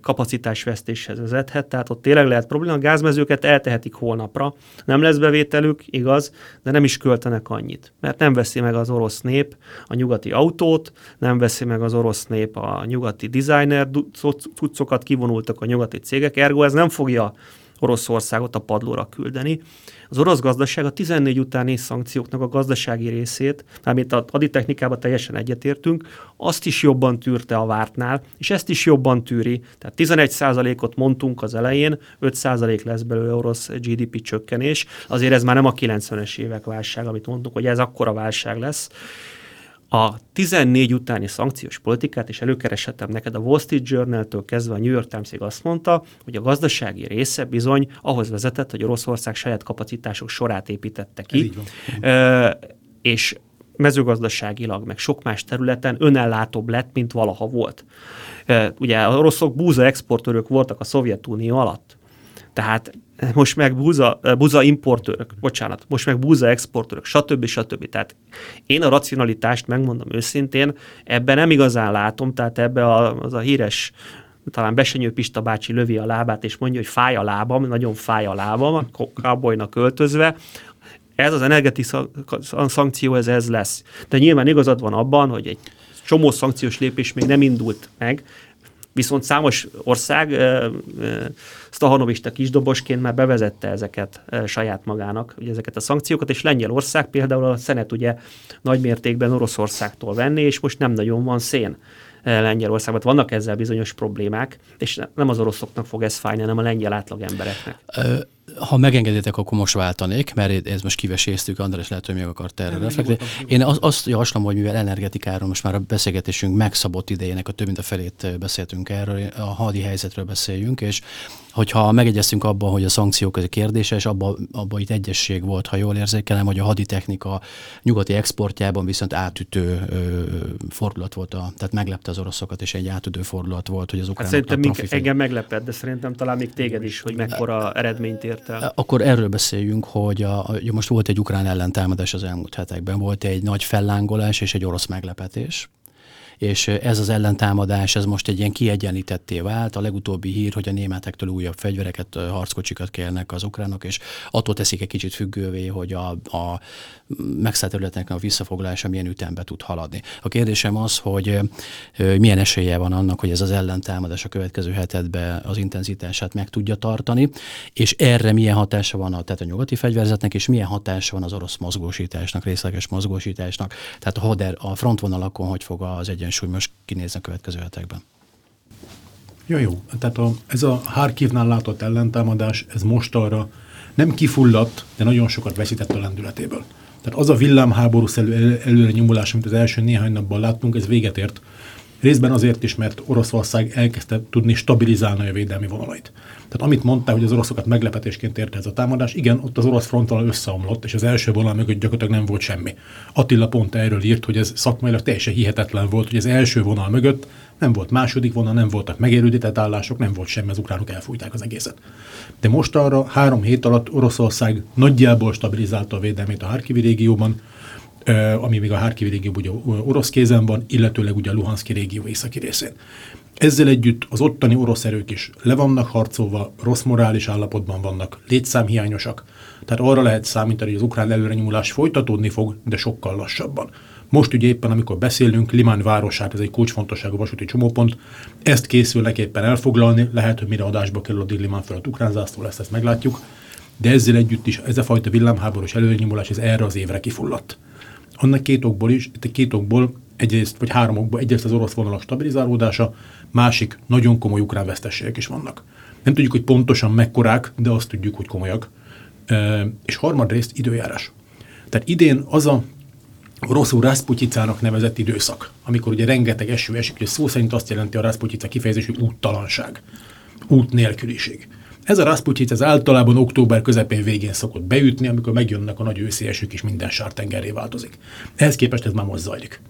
kapacitásvesztéshez vezethet, tehát ott tényleg lehet probléma. A gázmezőket eltehetik holnapra, nem lesz bevételük, igaz, de nem is költenek annyit, mert nem veszi meg az orosz nép a nyugati autót, nem veszi meg az orosz nép a nyugati designer cuccokat, kivonultak a nyugati cégek, ergo ez nem fogja Oroszországot a padlóra küldeni. Az orosz gazdaság a 14 utáni szankcióknak a gazdasági részét, amit a haditechnikában teljesen egyetértünk, azt is jobban tűrte a vártnál, és ezt is jobban tűri. Tehát 11%-ot mondtunk az elején, 5% lesz belőle orosz GDP csökkenés. Azért ez már nem a 90-es évek válság, amit mondtuk, hogy ez akkora válság lesz a 14 utáni szankciós politikát, és előkereshetem neked a Wall Street Journal-től kezdve a New York Times-ig azt mondta, hogy a gazdasági része bizony ahhoz vezetett, hogy Oroszország saját kapacitások sorát építette ki. E, és mezőgazdaságilag, meg sok más területen önellátóbb lett, mint valaha volt. E, ugye a oroszok búza exportőrök voltak a Szovjetunió alatt. Tehát most meg búza, búza importőrök, bocsánat, most meg búza exportőrök, stb. stb. Tehát én a racionalitást, megmondom őszintén, ebben nem igazán látom, tehát ebbe a, az a híres talán Besenyő Pista bácsi lövi a lábát, és mondja, hogy fáj a lábam, nagyon fáj a lábam, kábolynak költözve, ez az energetikai szankció, ez, ez lesz. De nyilván igazad van abban, hogy egy csomó szankciós lépés még nem indult meg, Viszont számos ország Stahanovista kisdobosként már bevezette ezeket saját magának, ugye ezeket a szankciókat, és Lengyelország például a szenet ugye nagymértékben Oroszországtól venni, és most nem nagyon van szén. Lengyelországban. Vannak ezzel bizonyos problémák, és nem az oroszoknak fog ez fájni, hanem a lengyel átlag embereknek. Ha megengeditek, akkor most váltanék, mert ez most kiveséztük, András lehet, hogy még akart erre reflektálni. Én az, azt javaslom, hogy mivel energetikáról most már a beszélgetésünk megszabott idejének a több mint a felét beszéltünk erről, a hadi helyzetről beszéljünk, és hogyha megegyeztünk abban, hogy a szankciók ez a kérdése, és abban abba itt egyesség volt, ha jól érzékelem, hogy a haditechnika nyugati exportjában viszont átütő ö, fordulat volt, a, tehát meglepte az oroszokat, és egy átütő fordulat volt, hogy az ukránok. Hát szerintem még, engem meglepett, de szerintem talán még téged is, hogy mekkora eredményt ért el. Akkor erről beszéljünk, hogy a, a, most volt egy ukrán ellentámadás az elmúlt hetekben, volt egy nagy fellángolás és egy orosz meglepetés és ez az ellentámadás, ez most egy ilyen kiegyenlítetté vált. A legutóbbi hír, hogy a németektől újabb fegyvereket, harckocsikat kérnek az ukránok, és attól teszik egy kicsit függővé, hogy a, a megszállt területeknek a visszafoglalása milyen ütembe tud haladni. A kérdésem az, hogy milyen esélye van annak, hogy ez az ellentámadás a következő hetedben az intenzitását meg tudja tartani, és erre milyen hatása van a, tehát a nyugati fegyverzetnek, és milyen hatása van az orosz mozgósításnak, részleges mozgósításnak, tehát a, hader, a frontvonalakon hogy fog az egyensúly most kinézni a következő hetekben. Ja, jó. Tehát a, ez a Harkivnál látott ellentámadás, ez most arra nem kifulladt, de nagyon sokat veszített a lendületéből. Tehát az a villámháborús elő, előre nyomulás, amit az első néhány napban láttunk, ez véget ért. Részben azért is, mert Oroszország elkezdte tudni stabilizálni a védelmi vonalait. Tehát amit mondta, hogy az oroszokat meglepetésként érte ez a támadás, igen, ott az orosz frontvonal összeomlott, és az első vonal mögött gyakorlatilag nem volt semmi. Attila pont erről írt, hogy ez szakmailag teljesen hihetetlen volt, hogy az első vonal mögött nem volt második vonal, nem voltak megerődített állások, nem volt semmi, az ukránok elfújták az egészet. De most arra három hét alatt Oroszország nagyjából stabilizálta a védelmét a Harkivi régióban, ami még a Harkivi régió ugye orosz kézen van, illetőleg ugye a Luhanszki régió északi részén. Ezzel együtt az ottani orosz erők is le vannak harcolva, rossz morális állapotban vannak, létszámhiányosak, tehát arra lehet számítani, hogy az ukrán előrenyomulás folytatódni fog, de sokkal lassabban. Most ugye éppen, amikor beszélünk, Limán városát, ez egy kulcsfontosságú vasúti csomópont, ezt készülnek éppen elfoglalni, lehet, hogy mire adásba kerül a Limán a ukrán zászló lesz, ezt meglátjuk, de ezzel együtt is ez a fajta villámháborús előrenyomulás, ez erre az évre kifulladt. Annak két okból is, két okból, egyrészt, vagy három okból, egyrészt az orosz vonalak stabilizálódása, másik nagyon komoly ukrán vesztességek is vannak. Nem tudjuk, hogy pontosan mekkorák, de azt tudjuk, hogy komolyak. E, és harmadrészt időjárás. Tehát idén az a rosszul Rasputyicának nevezett időszak, amikor ugye rengeteg eső esik, ugye szó szerint azt jelenti a Rasputyica kifejezés, hogy úttalanság, út nélküliség. Ez a Rasputyica az általában október közepén végén szokott beütni, amikor megjönnek a nagy őszi esők, és minden sártengerré változik. Ehhez képest ez már most zajlik.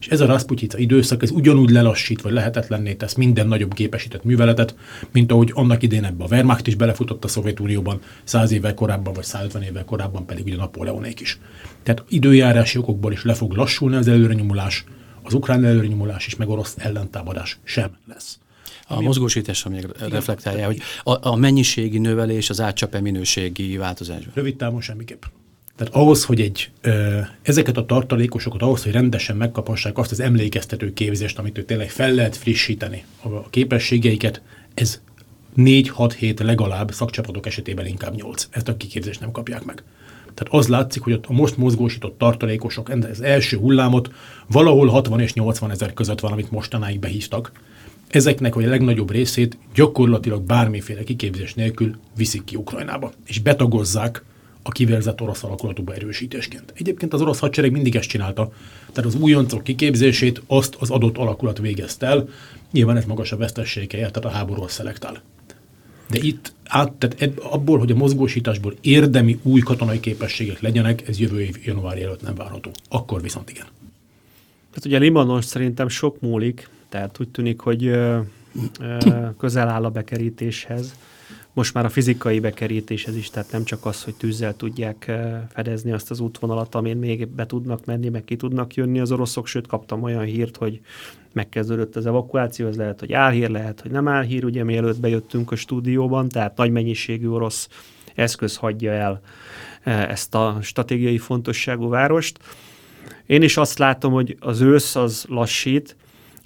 És ez a Rasputica időszak, ez ugyanúgy lelassít, vagy lehetetlenné tesz minden nagyobb gépesített műveletet, mint ahogy annak idén ebbe a Wehrmacht is belefutott a Szovjetunióban, száz évvel korábban, vagy 150 évvel korábban pedig ugye Napóleonék is. Tehát időjárási okokból is le fog lassulni az előrenyomulás, az ukrán előrenyomulás is, meg orosz ellentámadás sem lesz. A mozgósításra még reflektálja, hogy a, a mennyiségi növelés az átcsap-e minőségi változásban? Rövid távon semmiképp. Tehát ahhoz, hogy egy, ezeket a tartalékosokat, ahhoz, hogy rendesen megkaphassák azt az emlékeztető képzést, amit ő tényleg fel lehet frissíteni a, képességeiket, ez 4-6 hét legalább, szakcsapatok esetében inkább 8. Ezt a kiképzést nem kapják meg. Tehát az látszik, hogy a most mozgósított tartalékosok, az első hullámot valahol 60 és 80 ezer között van, amit mostanáig behívtak. Ezeknek a legnagyobb részét gyakorlatilag bármiféle kiképzés nélkül viszik ki Ukrajnába, és betagozzák a kivérzett orosz alakulatúba erősítésként. Egyébként az orosz hadsereg mindig ezt csinálta, tehát az újoncok kiképzését azt az adott alakulat végezte el, nyilván ez magasabb vesztessége, tehát a háborúhoz szelektál. De itt át, tehát ebb, abból, hogy a mozgósításból érdemi új katonai képességek legyenek, ez jövő év január előtt nem várható. Akkor viszont igen. Tehát ugye Libanon szerintem sok múlik, tehát úgy tűnik, hogy ö, közel áll a bekerítéshez most már a fizikai bekerítéshez is, tehát nem csak az, hogy tűzzel tudják fedezni azt az útvonalat, amin még be tudnak menni, meg ki tudnak jönni az oroszok, sőt kaptam olyan hírt, hogy megkezdődött az evakuáció, ez lehet, hogy álhír, lehet, hogy nem álhír, ugye mielőtt bejöttünk a stúdióban, tehát nagy mennyiségű orosz eszköz hagyja el ezt a stratégiai fontosságú várost. Én is azt látom, hogy az ősz az lassít,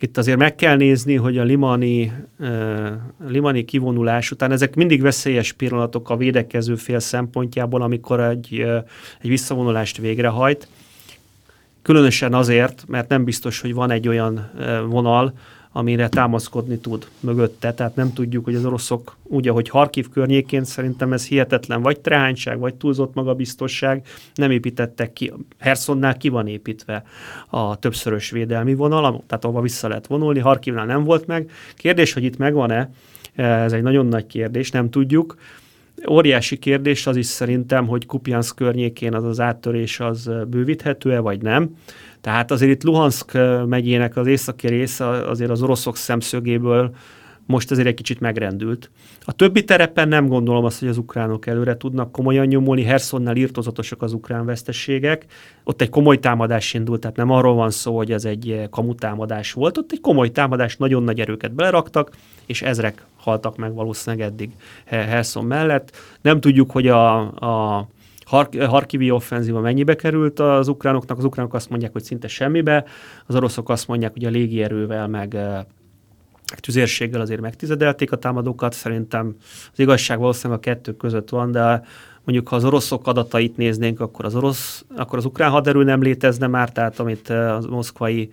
itt azért meg kell nézni, hogy a limani, limani kivonulás után ezek mindig veszélyes pillanatok a védekező fél szempontjából, amikor egy, egy visszavonulást végrehajt. Különösen azért, mert nem biztos, hogy van egy olyan vonal, amire támaszkodni tud mögötte. Tehát nem tudjuk, hogy az oroszok, úgy, ahogy Harkiv környékén szerintem ez hihetetlen, vagy trehányság, vagy túlzott magabiztosság, nem építettek ki. Hersonnál ki van építve a többszörös védelmi vonal, tehát ahova vissza lehet vonulni, Harkivnál nem volt meg. Kérdés, hogy itt megvan-e, ez egy nagyon nagy kérdés, nem tudjuk. Óriási kérdés az is szerintem, hogy Kupiansz környékén az az áttörés az bővíthető-e, vagy nem. Tehát azért itt Luhansk megyének az északi része azért az oroszok szemszögéből most azért egy kicsit megrendült. A többi terepen nem gondolom azt, hogy az ukránok előre tudnak komolyan nyomulni. Hersonnál írtozatosak az ukrán veszteségek. Ott egy komoly támadás indult, tehát nem arról van szó, hogy ez egy kamutámadás volt. Ott egy komoly támadás, nagyon nagy erőket beleraktak, és ezrek haltak meg valószínűleg eddig Herson mellett. Nem tudjuk, hogy a, a Harkivi offenzíva mennyibe került az ukránoknak, az ukránok azt mondják, hogy szinte semmibe, az oroszok azt mondják, hogy a légierővel meg tüzérséggel azért megtizedelték a támadókat, szerintem az igazság valószínűleg a kettő között van, de mondjuk ha az oroszok adatait néznénk, akkor az orosz, akkor az ukrán haderő nem létezne már, tehát amit a moszkvai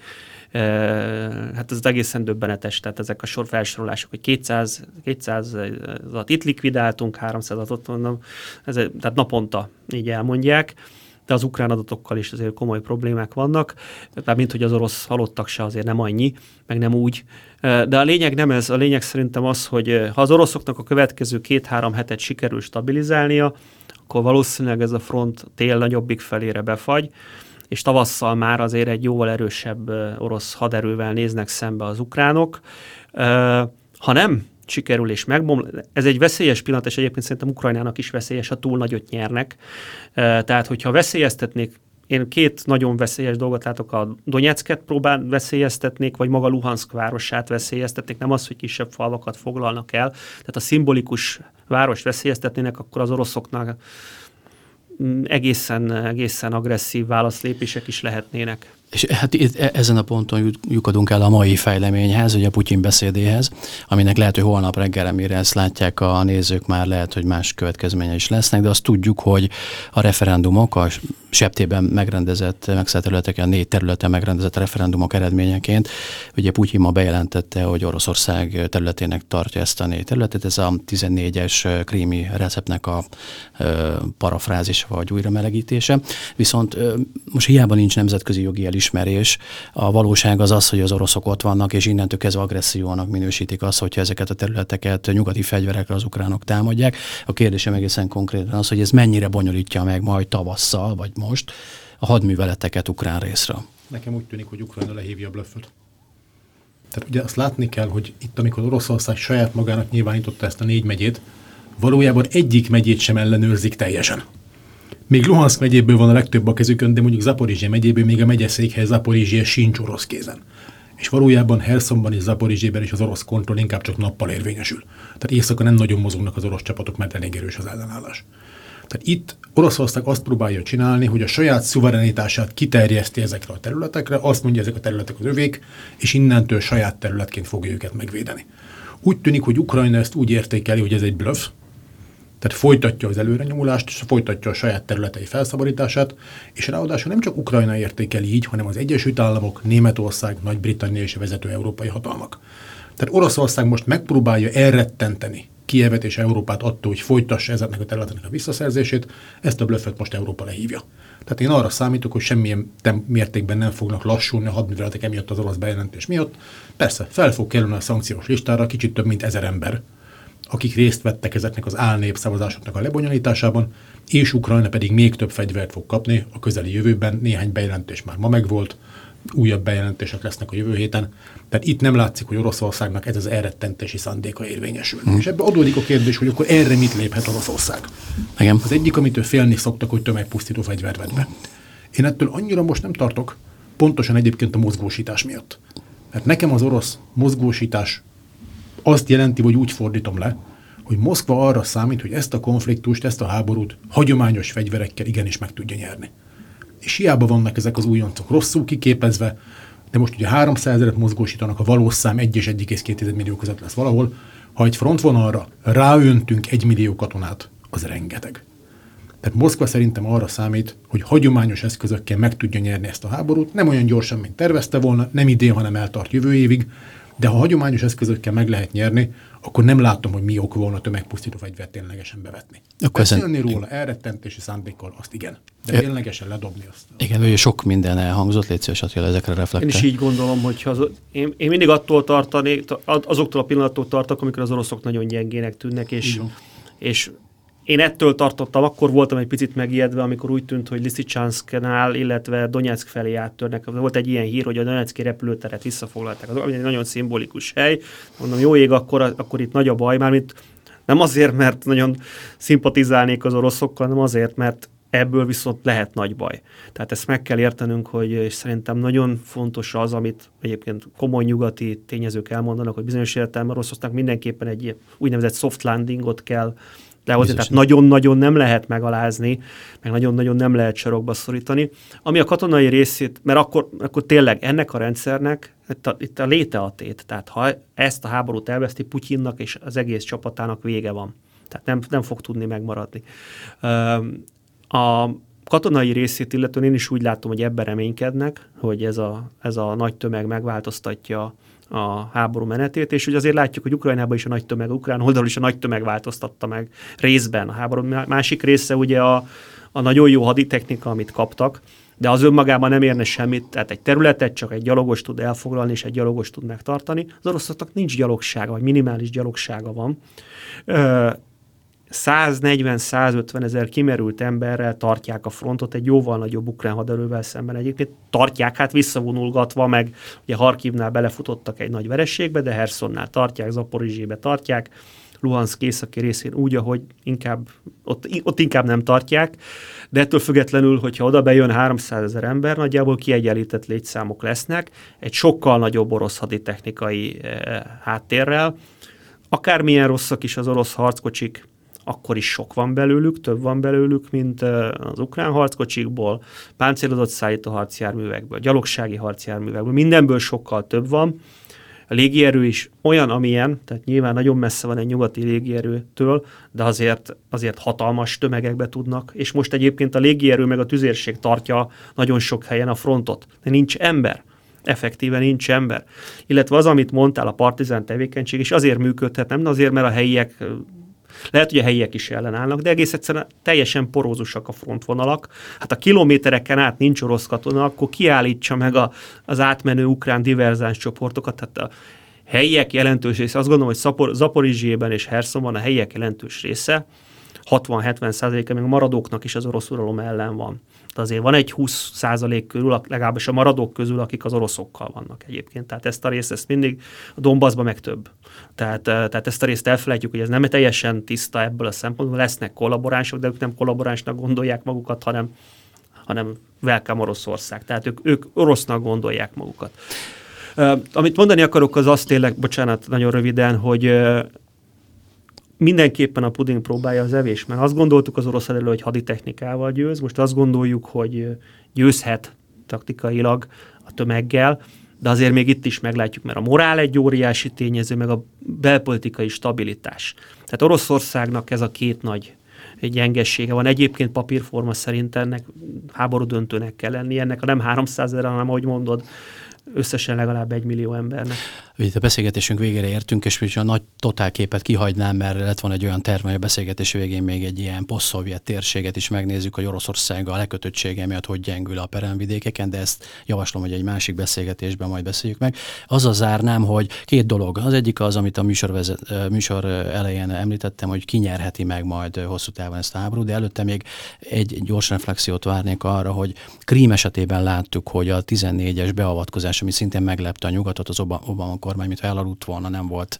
hát ez egészen döbbenetes, tehát ezek a sor felsorolások, hogy 200, 200 at itt likvidáltunk, 300 ott mondom, ez, tehát naponta így elmondják de az ukrán adatokkal is azért komoly problémák vannak, tehát mint hogy az orosz halottak se azért nem annyi, meg nem úgy. De a lényeg nem ez, a lényeg szerintem az, hogy ha az oroszoknak a következő két-három hetet sikerül stabilizálnia, akkor valószínűleg ez a front tél nagyobbik felére befagy, és tavasszal már azért egy jóval erősebb orosz haderővel néznek szembe az ukránok. Ha nem sikerül és megboml, ez egy veszélyes pillanat, és egyébként szerintem Ukrajnának is veszélyes, ha túl nagyot nyernek. Tehát, hogyha veszélyeztetnék én két nagyon veszélyes dolgot látok, a Donetsket próbál veszélyeztetnék, vagy maga Luhansk városát veszélyeztetnék, nem az, hogy kisebb falvakat foglalnak el. Tehát a szimbolikus város veszélyeztetnének, akkor az oroszoknak egészen, egészen agresszív válaszlépések is lehetnének. És hát itt, e, ezen a ponton lyukadunk el a mai fejleményhez, ugye a Putyin beszédéhez, aminek lehet, hogy holnap reggelre, mire ezt látják a nézők, már lehet, hogy más következménye is lesznek, de azt tudjuk, hogy a referendumok, a septében megrendezett, megszállt területeken, négy területen megrendezett referendumok eredményeként, ugye Putyin ma bejelentette, hogy Oroszország területének tartja ezt a négy területet, ez a 14-es krími receptnek a parafrázis vagy újra melegítése. Viszont most hiába nincs nemzetközi jogi elismerés. A valóság az az, hogy az oroszok ott vannak, és innentől kezdve agressziónak minősítik azt, hogyha ezeket a területeket nyugati fegyverekre az ukránok támadják. A kérdésem egészen konkrétan az, hogy ez mennyire bonyolítja meg majd tavasszal, vagy most a hadműveleteket ukrán részre. Nekem úgy tűnik, hogy Ukrajna lehívja a blöfföt. Tehát ugye azt látni kell, hogy itt, amikor Oroszország saját magának nyilvánította ezt a négy megyét, valójában egyik megyét sem ellenőrzik teljesen. Még Luhansk megyéből van a legtöbb a kezükön, de mondjuk Zaporizsia megyéből még a megyeszékhely Zaporizsia sincs orosz kézen. És valójában Helsonban és Zaporizsében is az orosz kontroll inkább csak nappal érvényesül. Tehát éjszaka nem nagyon mozognak az orosz csapatok, mert elég erős az ellenállás. Tehát itt Oroszország azt próbálja csinálni, hogy a saját szuverenitását kiterjeszti ezekre a területekre, azt mondja, ezek a területek az övék, és innentől saját területként fogja őket megvédeni. Úgy tűnik, hogy Ukrajna ezt úgy értékeli, hogy ez egy bluff, tehát folytatja az előrenyomulást, és folytatja a saját területei felszabadítását, és ráadásul nem csak Ukrajna értékeli így, hanem az Egyesült Államok, Németország, Nagy-Britannia és a vezető európai hatalmak. Tehát Oroszország most megpróbálja elrettenteni Kievet és Európát attól, hogy folytassa ezeknek a területeknek a visszaszerzését, ezt a blöffet most Európa lehívja. Tehát én arra számítok, hogy semmilyen mértékben nem fognak lassulni a hadműveletek emiatt az orosz bejelentés miatt. Persze, fel fog kerülni a szankciós listára kicsit több mint ezer ember, akik részt vettek ezeknek az álnépszavazásoknak a lebonyolításában, és Ukrajna pedig még több fegyvert fog kapni a közeli jövőben. Néhány bejelentés már ma megvolt, újabb bejelentések lesznek a jövő héten. Tehát itt nem látszik, hogy Oroszországnak ez az elrettentési szándéka érvényesül. Hmm. És ebbe adódik a kérdés, hogy akkor erre mit léphet Oroszország. Igen. Az egyik, amitől félni szoktak, hogy tömegpusztító fegyvert vett be. Én ettől annyira most nem tartok, pontosan egyébként a mozgósítás miatt. Mert nekem az orosz mozgósítás azt jelenti, hogy úgy fordítom le, hogy Moszkva arra számít, hogy ezt a konfliktust, ezt a háborút hagyományos fegyverekkel igenis meg tudja nyerni. És hiába vannak ezek az újoncok rosszul kiképezve, de most ugye 300 ezeret mozgósítanak, a valós szám 1 és 1,2 millió között lesz valahol. Ha egy frontvonalra ráöntünk egy millió katonát, az rengeteg. Tehát Moszkva szerintem arra számít, hogy hagyományos eszközökkel meg tudja nyerni ezt a háborút, nem olyan gyorsan, mint tervezte volna, nem idén, hanem eltart jövő évig, de ha hagyományos eszközökkel meg lehet nyerni, akkor nem látom, hogy mi ok volna tömegpusztító fegyvert ténylegesen bevetni. Akkor Beszélni ezen... róla elrettentési szándékkal, azt igen. De ténylegesen ledobni azt. Igen, hogy sok minden elhangzott, légy szíves, Attila, ezekre reflektál. Én is így gondolom, hogy az, én, én, mindig attól tartani, azoktól a pillanattól tartok, amikor az oroszok nagyon gyengének tűnnek, és, és én ettől tartottam, akkor voltam egy picit megijedve, amikor úgy tűnt, hogy Lysychansknál, illetve Donetsk felé áttörnek. Volt egy ilyen hír, hogy a Donetszki repülőteret visszafoglalták. Az egy nagyon szimbolikus hely. Mondom, jó ég, akkor, akkor itt nagy a baj, mármint nem azért, mert nagyon szimpatizálnék az oroszokkal, hanem azért, mert ebből viszont lehet nagy baj. Tehát ezt meg kell értenünk, hogy és szerintem nagyon fontos az, amit egyébként komoly nyugati tényezők elmondanak, hogy bizonyos értelemben Oroszországnak mindenképpen egy úgynevezett soft landingot kell lehozni, tehát nagyon-nagyon nem lehet megalázni, meg nagyon-nagyon nem lehet sarokba szorítani. Ami a katonai részét, mert akkor, akkor tényleg ennek a rendszernek itt a, itt a léte a tét. Tehát ha ezt a háborút elveszti, Putyinnak és az egész csapatának vége van. Tehát nem, nem fog tudni megmaradni. A katonai részét illetően én is úgy látom, hogy ebben reménykednek, hogy ez a, ez a nagy tömeg megváltoztatja a háború menetét, és ugye azért látjuk, hogy Ukrajnában is a nagy tömeg, Ukrán oldalon is a nagy tömeg változtatta meg részben a háború. Másik része ugye a, a nagyon jó haditechnika, amit kaptak, de az önmagában nem érne semmit, tehát egy területet csak egy gyalogos tud elfoglalni, és egy gyalogos tud megtartani. Az oroszoknak nincs gyalogsága, vagy minimális gyalogsága van. 140-150 ezer kimerült emberrel tartják a frontot egy jóval nagyobb ukrán haderővel szemben. Egyébként tartják, hát visszavonulgatva, meg. Ugye Harkivnál belefutottak egy nagy verességbe, de Hersonnál tartják, Zaporizsébe tartják, Luhansk északi részén úgy, ahogy inkább, ott, ott inkább nem tartják, de ettől függetlenül, hogyha oda bejön 300 ezer ember, nagyjából kiegyenlített létszámok lesznek, egy sokkal nagyobb orosz haditechnikai eh, háttérrel, akármilyen rosszak is az orosz harckocsik, akkor is sok van belőlük, több van belőlük, mint az ukrán harckocsikból, páncélozott szállító harcjárművekből, gyalogsági harcjárművekből, mindenből sokkal több van. A légierő is olyan, amilyen, tehát nyilván nagyon messze van egy nyugati légierőtől, de azért, azért hatalmas tömegekbe tudnak, és most egyébként a légierő meg a tüzérség tartja nagyon sok helyen a frontot, de nincs ember effektíven nincs ember. Illetve az, amit mondtál, a partizán tevékenység, és azért működhet, nem azért, mert a helyiek lehet, hogy a helyiek is ellenállnak, de egész egyszerűen teljesen porózusak a frontvonalak. Hát a kilométereken át nincs orosz katona, akkor kiállítsa meg a, az átmenő ukrán diverzáns csoportokat. Tehát a helyiek jelentős része, azt gondolom, hogy Szapor, Zaporizsében és Herszonban a helyiek jelentős része, 60-70 százaléka még maradóknak is az orosz uralom ellen van. Tehát azért van egy 20 százalék körül, legalábbis a maradók közül, akik az oroszokkal vannak egyébként. Tehát ezt a részt, ezt mindig a Donbassban meg több. Tehát, tehát ezt a részt elfelejtjük, hogy ez nem teljesen tiszta ebből a szempontból. Lesznek kollaboránsok, de ők nem kollaboránsnak gondolják magukat, hanem, hanem welcome Oroszország. Tehát ők, ők orosznak gondolják magukat. Uh, amit mondani akarok, az azt tényleg, bocsánat, nagyon röviden, hogy uh, mindenképpen a puding próbálja az evés, mert azt gondoltuk az orosz elő, hogy haditechnikával győz, most azt gondoljuk, hogy győzhet taktikailag a tömeggel, de azért még itt is meglátjuk, mert a morál egy óriási tényező, meg a belpolitikai stabilitás. Tehát Oroszországnak ez a két nagy gyengessége van. Egyébként papírforma szerint ennek háború döntőnek kell lenni, ennek a nem 300 ezer, hanem ahogy mondod, összesen legalább egy millió embernek. Itt a beszélgetésünk végére értünk, és a nagy totálképet kihagynám, mert lett van egy olyan terv, hogy a beszélgetés végén még egy ilyen poszt térséget is megnézzük, hogy Oroszország a lekötöttsége miatt hogy gyengül a peremvidékeken, de ezt javaslom, hogy egy másik beszélgetésben majd beszéljük meg. Az a zárnám, hogy két dolog. Az egyik az, amit a műsor, műsor elején említettem, hogy kinyerheti meg majd hosszú távon ezt a háborút, de előtte még egy gyors reflexiót várnék arra, hogy Krím esetében láttuk, hogy a 14-es beavatkozás, ami szintén meglepte a nyugatot, az Obama kormány, mintha elaludt volna, nem volt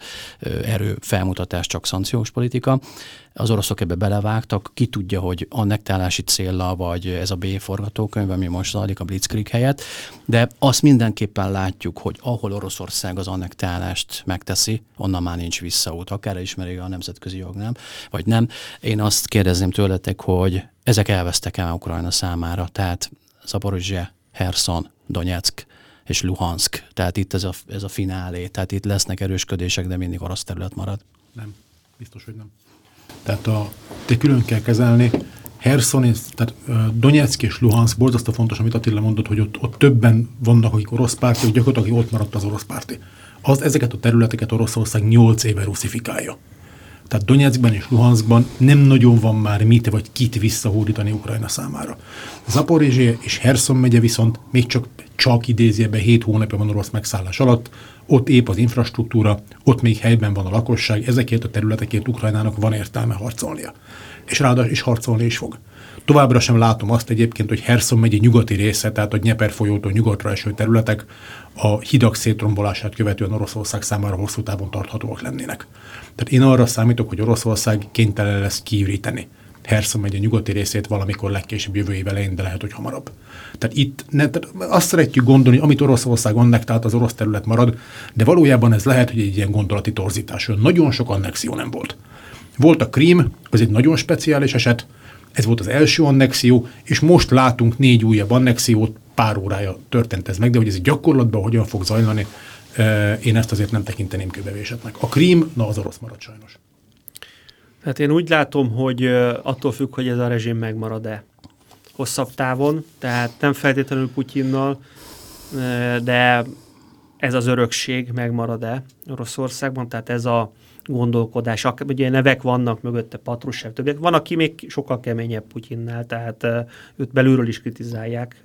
erő felmutatás, csak szankciós politika. Az oroszok ebbe belevágtak, ki tudja, hogy annektálási célra, vagy ez a B forgatókönyv, ami most zajlik a Blitzkrieg helyett, de azt mindenképpen látjuk, hogy ahol Oroszország az annektálást megteszi, onnan már nincs visszaút, akár ismeri a nemzetközi jog, nem? Vagy nem. Én azt kérdezném tőletek, hogy ezek elvesztek el Ukrajna számára, tehát Zaporizsia, Herson, Donetsk, és Luhansk. Tehát itt ez a, ez a finálé, tehát itt lesznek erősködések, de mindig orosz terület marad. Nem, biztos, hogy nem. Tehát a, te külön kell kezelni, Herson, tehát Donetsk és Luhansk, borzasztó fontos, amit Attila mondott, hogy ott, ott többen vannak, akik orosz párti, gyakorlatilag ott maradt az orosz párti. Az, ezeket a területeket Oroszország 8 éve ruszifikálja. Tehát Donetskben és Luhanskban nem nagyon van már mit vagy kit visszahódítani Ukrajna számára. Zaporizsia és Herson megye viszont még csak csak idézi ebbe 7 hónapja van orosz megszállás alatt, ott épp az infrastruktúra, ott még helyben van a lakosság, ezekért a területekért Ukrajnának van értelme harcolnia. És ráadásul is harcolni is fog. Továbbra sem látom azt egyébként, hogy Herson megye nyugati része, tehát a Nyeper folyótól nyugatra eső területek a hidak szétrombolását követően Oroszország számára hosszú távon tarthatóak lennének. Tehát én arra számítok, hogy Oroszország kénytelen lesz kiüríteni Herson megye nyugati részét valamikor legkésőbb jövő év elején, de lehet, hogy hamarabb. Tehát itt ne, tehát azt szeretjük gondolni, amit Oroszország annektált, az orosz terület marad, de valójában ez lehet, hogy egy ilyen gondolati torzítás. Nagyon sok annexió nem volt. Volt a Krím, az egy nagyon speciális eset, ez volt az első annexió, és most látunk négy újabb annexiót, pár órája történt ez meg, de hogy ez gyakorlatban hogyan fog zajlani, én ezt azért nem tekinteném kőbevésetnek. A Krím, na az orosz marad sajnos. Hát én úgy látom, hogy attól függ, hogy ez a rezsim megmarad-e hosszabb távon, tehát nem feltétlenül Putyinnal, de ez az örökség megmarad-e Oroszországban, tehát ez a gondolkodás. Ugye nevek vannak mögötte, Patrushev, többiek. Van, aki még sokkal keményebb Putyinnál, tehát őt belülről is kritizálják,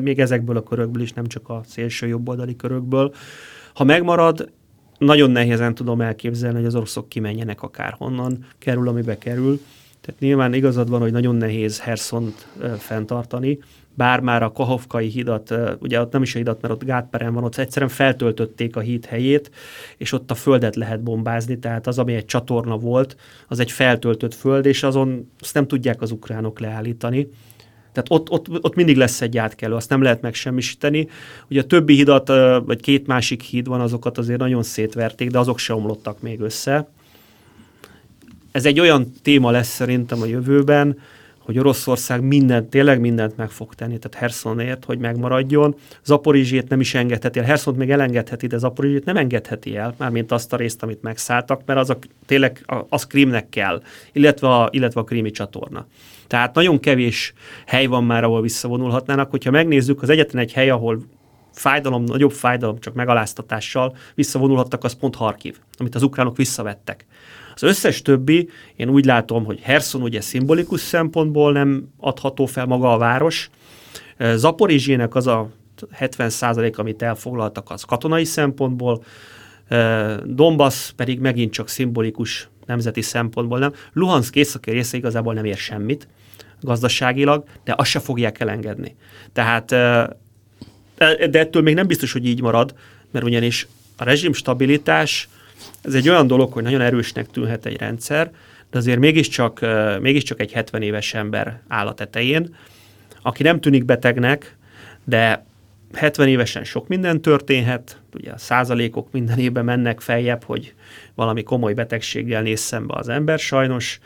még ezekből a körökből is, nem csak a szélső jobboldali körökből. Ha megmarad, nagyon nehézen tudom elképzelni, hogy az oroszok kimenjenek akárhonnan, kerül, amibe kerül. Tehát nyilván igazad van, hogy nagyon nehéz Herszont fenntartani, bár már a Kahovkai hidat, ugye ott nem is a hidat, mert ott gátperem van, ott egyszerűen feltöltötték a híd helyét, és ott a földet lehet bombázni, tehát az, ami egy csatorna volt, az egy feltöltött föld, és azon azt nem tudják az ukránok leállítani. Tehát ott, ott, ott mindig lesz egy átkelő, azt nem lehet megsemmisíteni. Ugye a többi hidat, vagy két másik híd van, azokat azért nagyon szétverték, de azok se omlottak még össze. Ez egy olyan téma lesz szerintem a jövőben, hogy Oroszország mindent, tényleg mindent meg fog tenni, tehát Hersonért, hogy megmaradjon. Zaporizsét nem is engedheti el. Herszont még elengedheti, de Zaporizsét nem engedheti el, mármint azt a részt, amit megszálltak, mert az a, tényleg az Krímnek kell, illetve a, illetve a krími csatorna. Tehát nagyon kevés hely van már, ahol visszavonulhatnának. Hogyha megnézzük, az egyetlen egy hely, ahol fájdalom, nagyobb fájdalom, csak megaláztatással visszavonulhattak, az pont Harkiv, amit az ukránok visszavettek. Az összes többi, én úgy látom, hogy Herson ugye szimbolikus szempontból nem adható fel maga a város. Zaporizsének az a 70 százalék, amit elfoglaltak, az katonai szempontból, Donbass pedig megint csak szimbolikus nemzeti szempontból nem. Luhansk északi része igazából nem ér semmit. gazdaságilag, de azt se fogják elengedni. Tehát, de ettől még nem biztos, hogy így marad, mert ugyanis a rezsim stabilitás, ez egy olyan dolog, hogy nagyon erősnek tűnhet egy rendszer, de azért mégiscsak, mégiscsak egy 70 éves ember áll a tetején, aki nem tűnik betegnek, de 70 évesen sok minden történhet, ugye a százalékok minden évben mennek feljebb, hogy valami komoly betegséggel néz szembe az ember sajnos,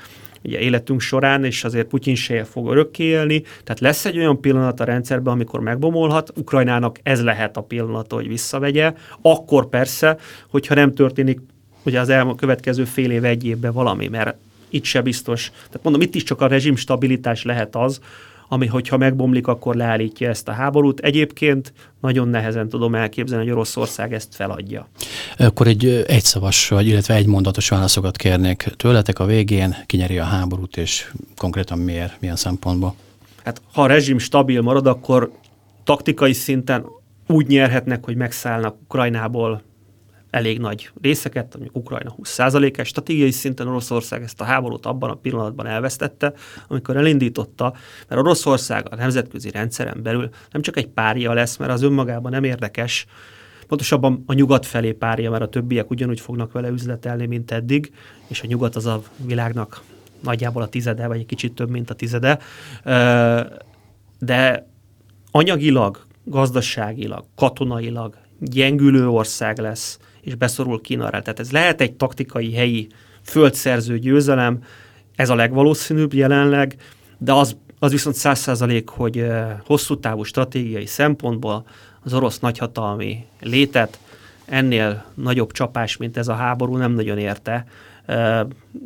ugye életünk során, és azért Putyin se fog örökké élni. Tehát lesz egy olyan pillanat a rendszerben, amikor megbomolhat, Ukrajnának ez lehet a pillanat, hogy visszavegye. Akkor persze, hogyha nem történik ugye az elmúlt következő fél év, egy évben valami, mert itt se biztos. Tehát mondom, itt is csak a rezsim stabilitás lehet az, ami hogyha megbomlik, akkor leállítja ezt a háborút. Egyébként nagyon nehezen tudom elképzelni, hogy Oroszország ezt feladja. Akkor egy egyszavas, vagy illetve egy mondatos válaszokat kérnék tőletek a végén, kinyeri a háborút, és konkrétan miért, milyen szempontból? Hát ha a rezsim stabil marad, akkor taktikai szinten úgy nyerhetnek, hogy megszállnak Ukrajnából elég nagy részeket, mondjuk Ukrajna 20%-es, stratégiai szinten Oroszország ezt a háborút abban a pillanatban elvesztette, amikor elindította, mert Oroszország a nemzetközi rendszeren belül nem csak egy párja lesz, mert az önmagában nem érdekes, pontosabban a nyugat felé párja, mert a többiek ugyanúgy fognak vele üzletelni, mint eddig, és a nyugat az a világnak nagyjából a tizede, vagy egy kicsit több, mint a tizede. De anyagilag, gazdaságilag, katonailag gyengülő ország lesz, és beszorul Kínára. Tehát ez lehet egy taktikai helyi földszerző győzelem, ez a legvalószínűbb jelenleg, de az, az viszont száz százalék, hogy hosszú távú stratégiai szempontból az orosz nagyhatalmi létet ennél nagyobb csapás, mint ez a háború nem nagyon érte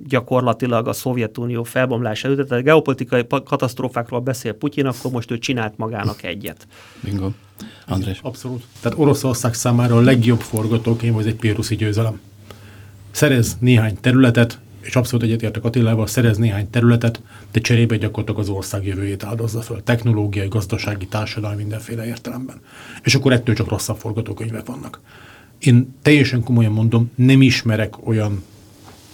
gyakorlatilag a Szovjetunió felbomlása előtt. Tehát a geopolitikai katasztrófákról beszél Putyin, akkor most ő csinált magának egyet. Bingo. András. Abszolút. Tehát Oroszország számára a legjobb forgatókönyv az egy péruszi győzelem. Szerez néhány területet, és abszolút egyetértek Attilával, szerez néhány területet, de cserébe gyakorlatilag az ország jövőjét áldozza föl. Technológiai, gazdasági, társadalmi, mindenféle értelemben. És akkor ettől csak rosszabb forgatókönyvek vannak. Én teljesen komolyan mondom, nem ismerek olyan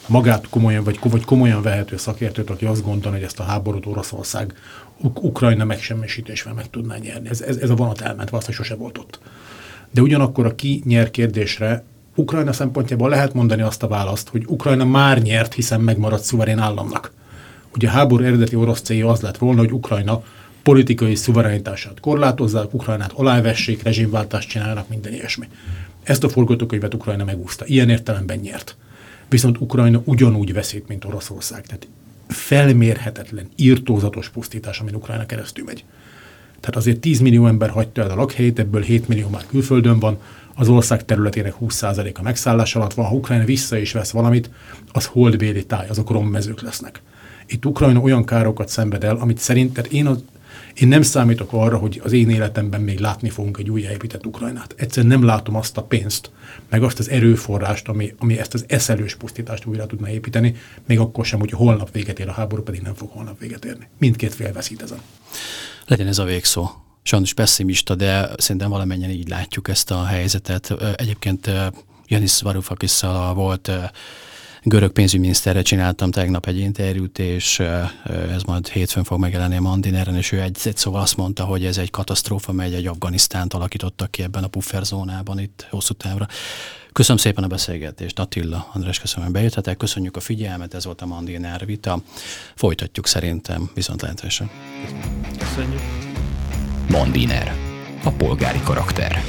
magát komolyan, vagy, vagy komolyan vehető szakértőt, aki azt gondolja, hogy ezt a háborút Oroszország Uk- Ukrajna megsemmisítésvel meg tudná nyerni. Ez, ez, ez a vonat elment, valószínűleg sose volt ott. De ugyanakkor a ki nyer kérdésre Ukrajna szempontjából lehet mondani azt a választ, hogy Ukrajna már nyert, hiszen megmaradt szuverén államnak. Ugye a háború eredeti orosz célja az lett volna, hogy Ukrajna politikai szuverenitását korlátozzák, Ukrajnát alávessék, rezsimváltást csinálnak, minden ilyesmi. Ezt a forgatókönyvet Ukrajna megúszta. Ilyen értelemben nyert. Viszont Ukrajna ugyanúgy veszít, mint Oroszország. Tehát felmérhetetlen, írtózatos pusztítás, amin Ukrajna keresztül megy. Tehát azért 10 millió ember hagyta el a lakhelyét, ebből 7 millió már külföldön van, az ország területének 20%-a megszállás alatt van, ha Ukrajna vissza is vesz valamit, az holdbéli táj, azok rommezők lesznek. Itt Ukrajna olyan károkat szenved el, amit szerint, tehát én az én nem számítok arra, hogy az én életemben még látni fogunk egy újjáépített Ukrajnát. Egyszerűen nem látom azt a pénzt, meg azt az erőforrást, ami, ami ezt az eszelős pusztítást újra tudna építeni, még akkor sem, hogy holnap véget ér a háború, pedig nem fog holnap véget érni. Mindkét fél veszít ezen. Legyen ez a végszó. Sajnos pessimista, de szerintem valamennyien így látjuk ezt a helyzetet. Egyébként Janis Varoufakis volt görög pénzügyminiszterre csináltam tegnap egy interjút, és ez majd hétfőn fog megjelenni a Mandineren, és ő egy, egy szóval azt mondta, hogy ez egy katasztrófa, mely egy Afganisztánt alakítottak ki ebben a pufferzónában itt hosszú távra. Köszönöm szépen a beszélgetést, Attila, András, köszönöm, hogy bejöttetek, köszönjük a figyelmet, ez volt a Mandiner vita. Folytatjuk szerintem, viszont lehetősen. Köszönjük. Mandiner, a polgári karakter.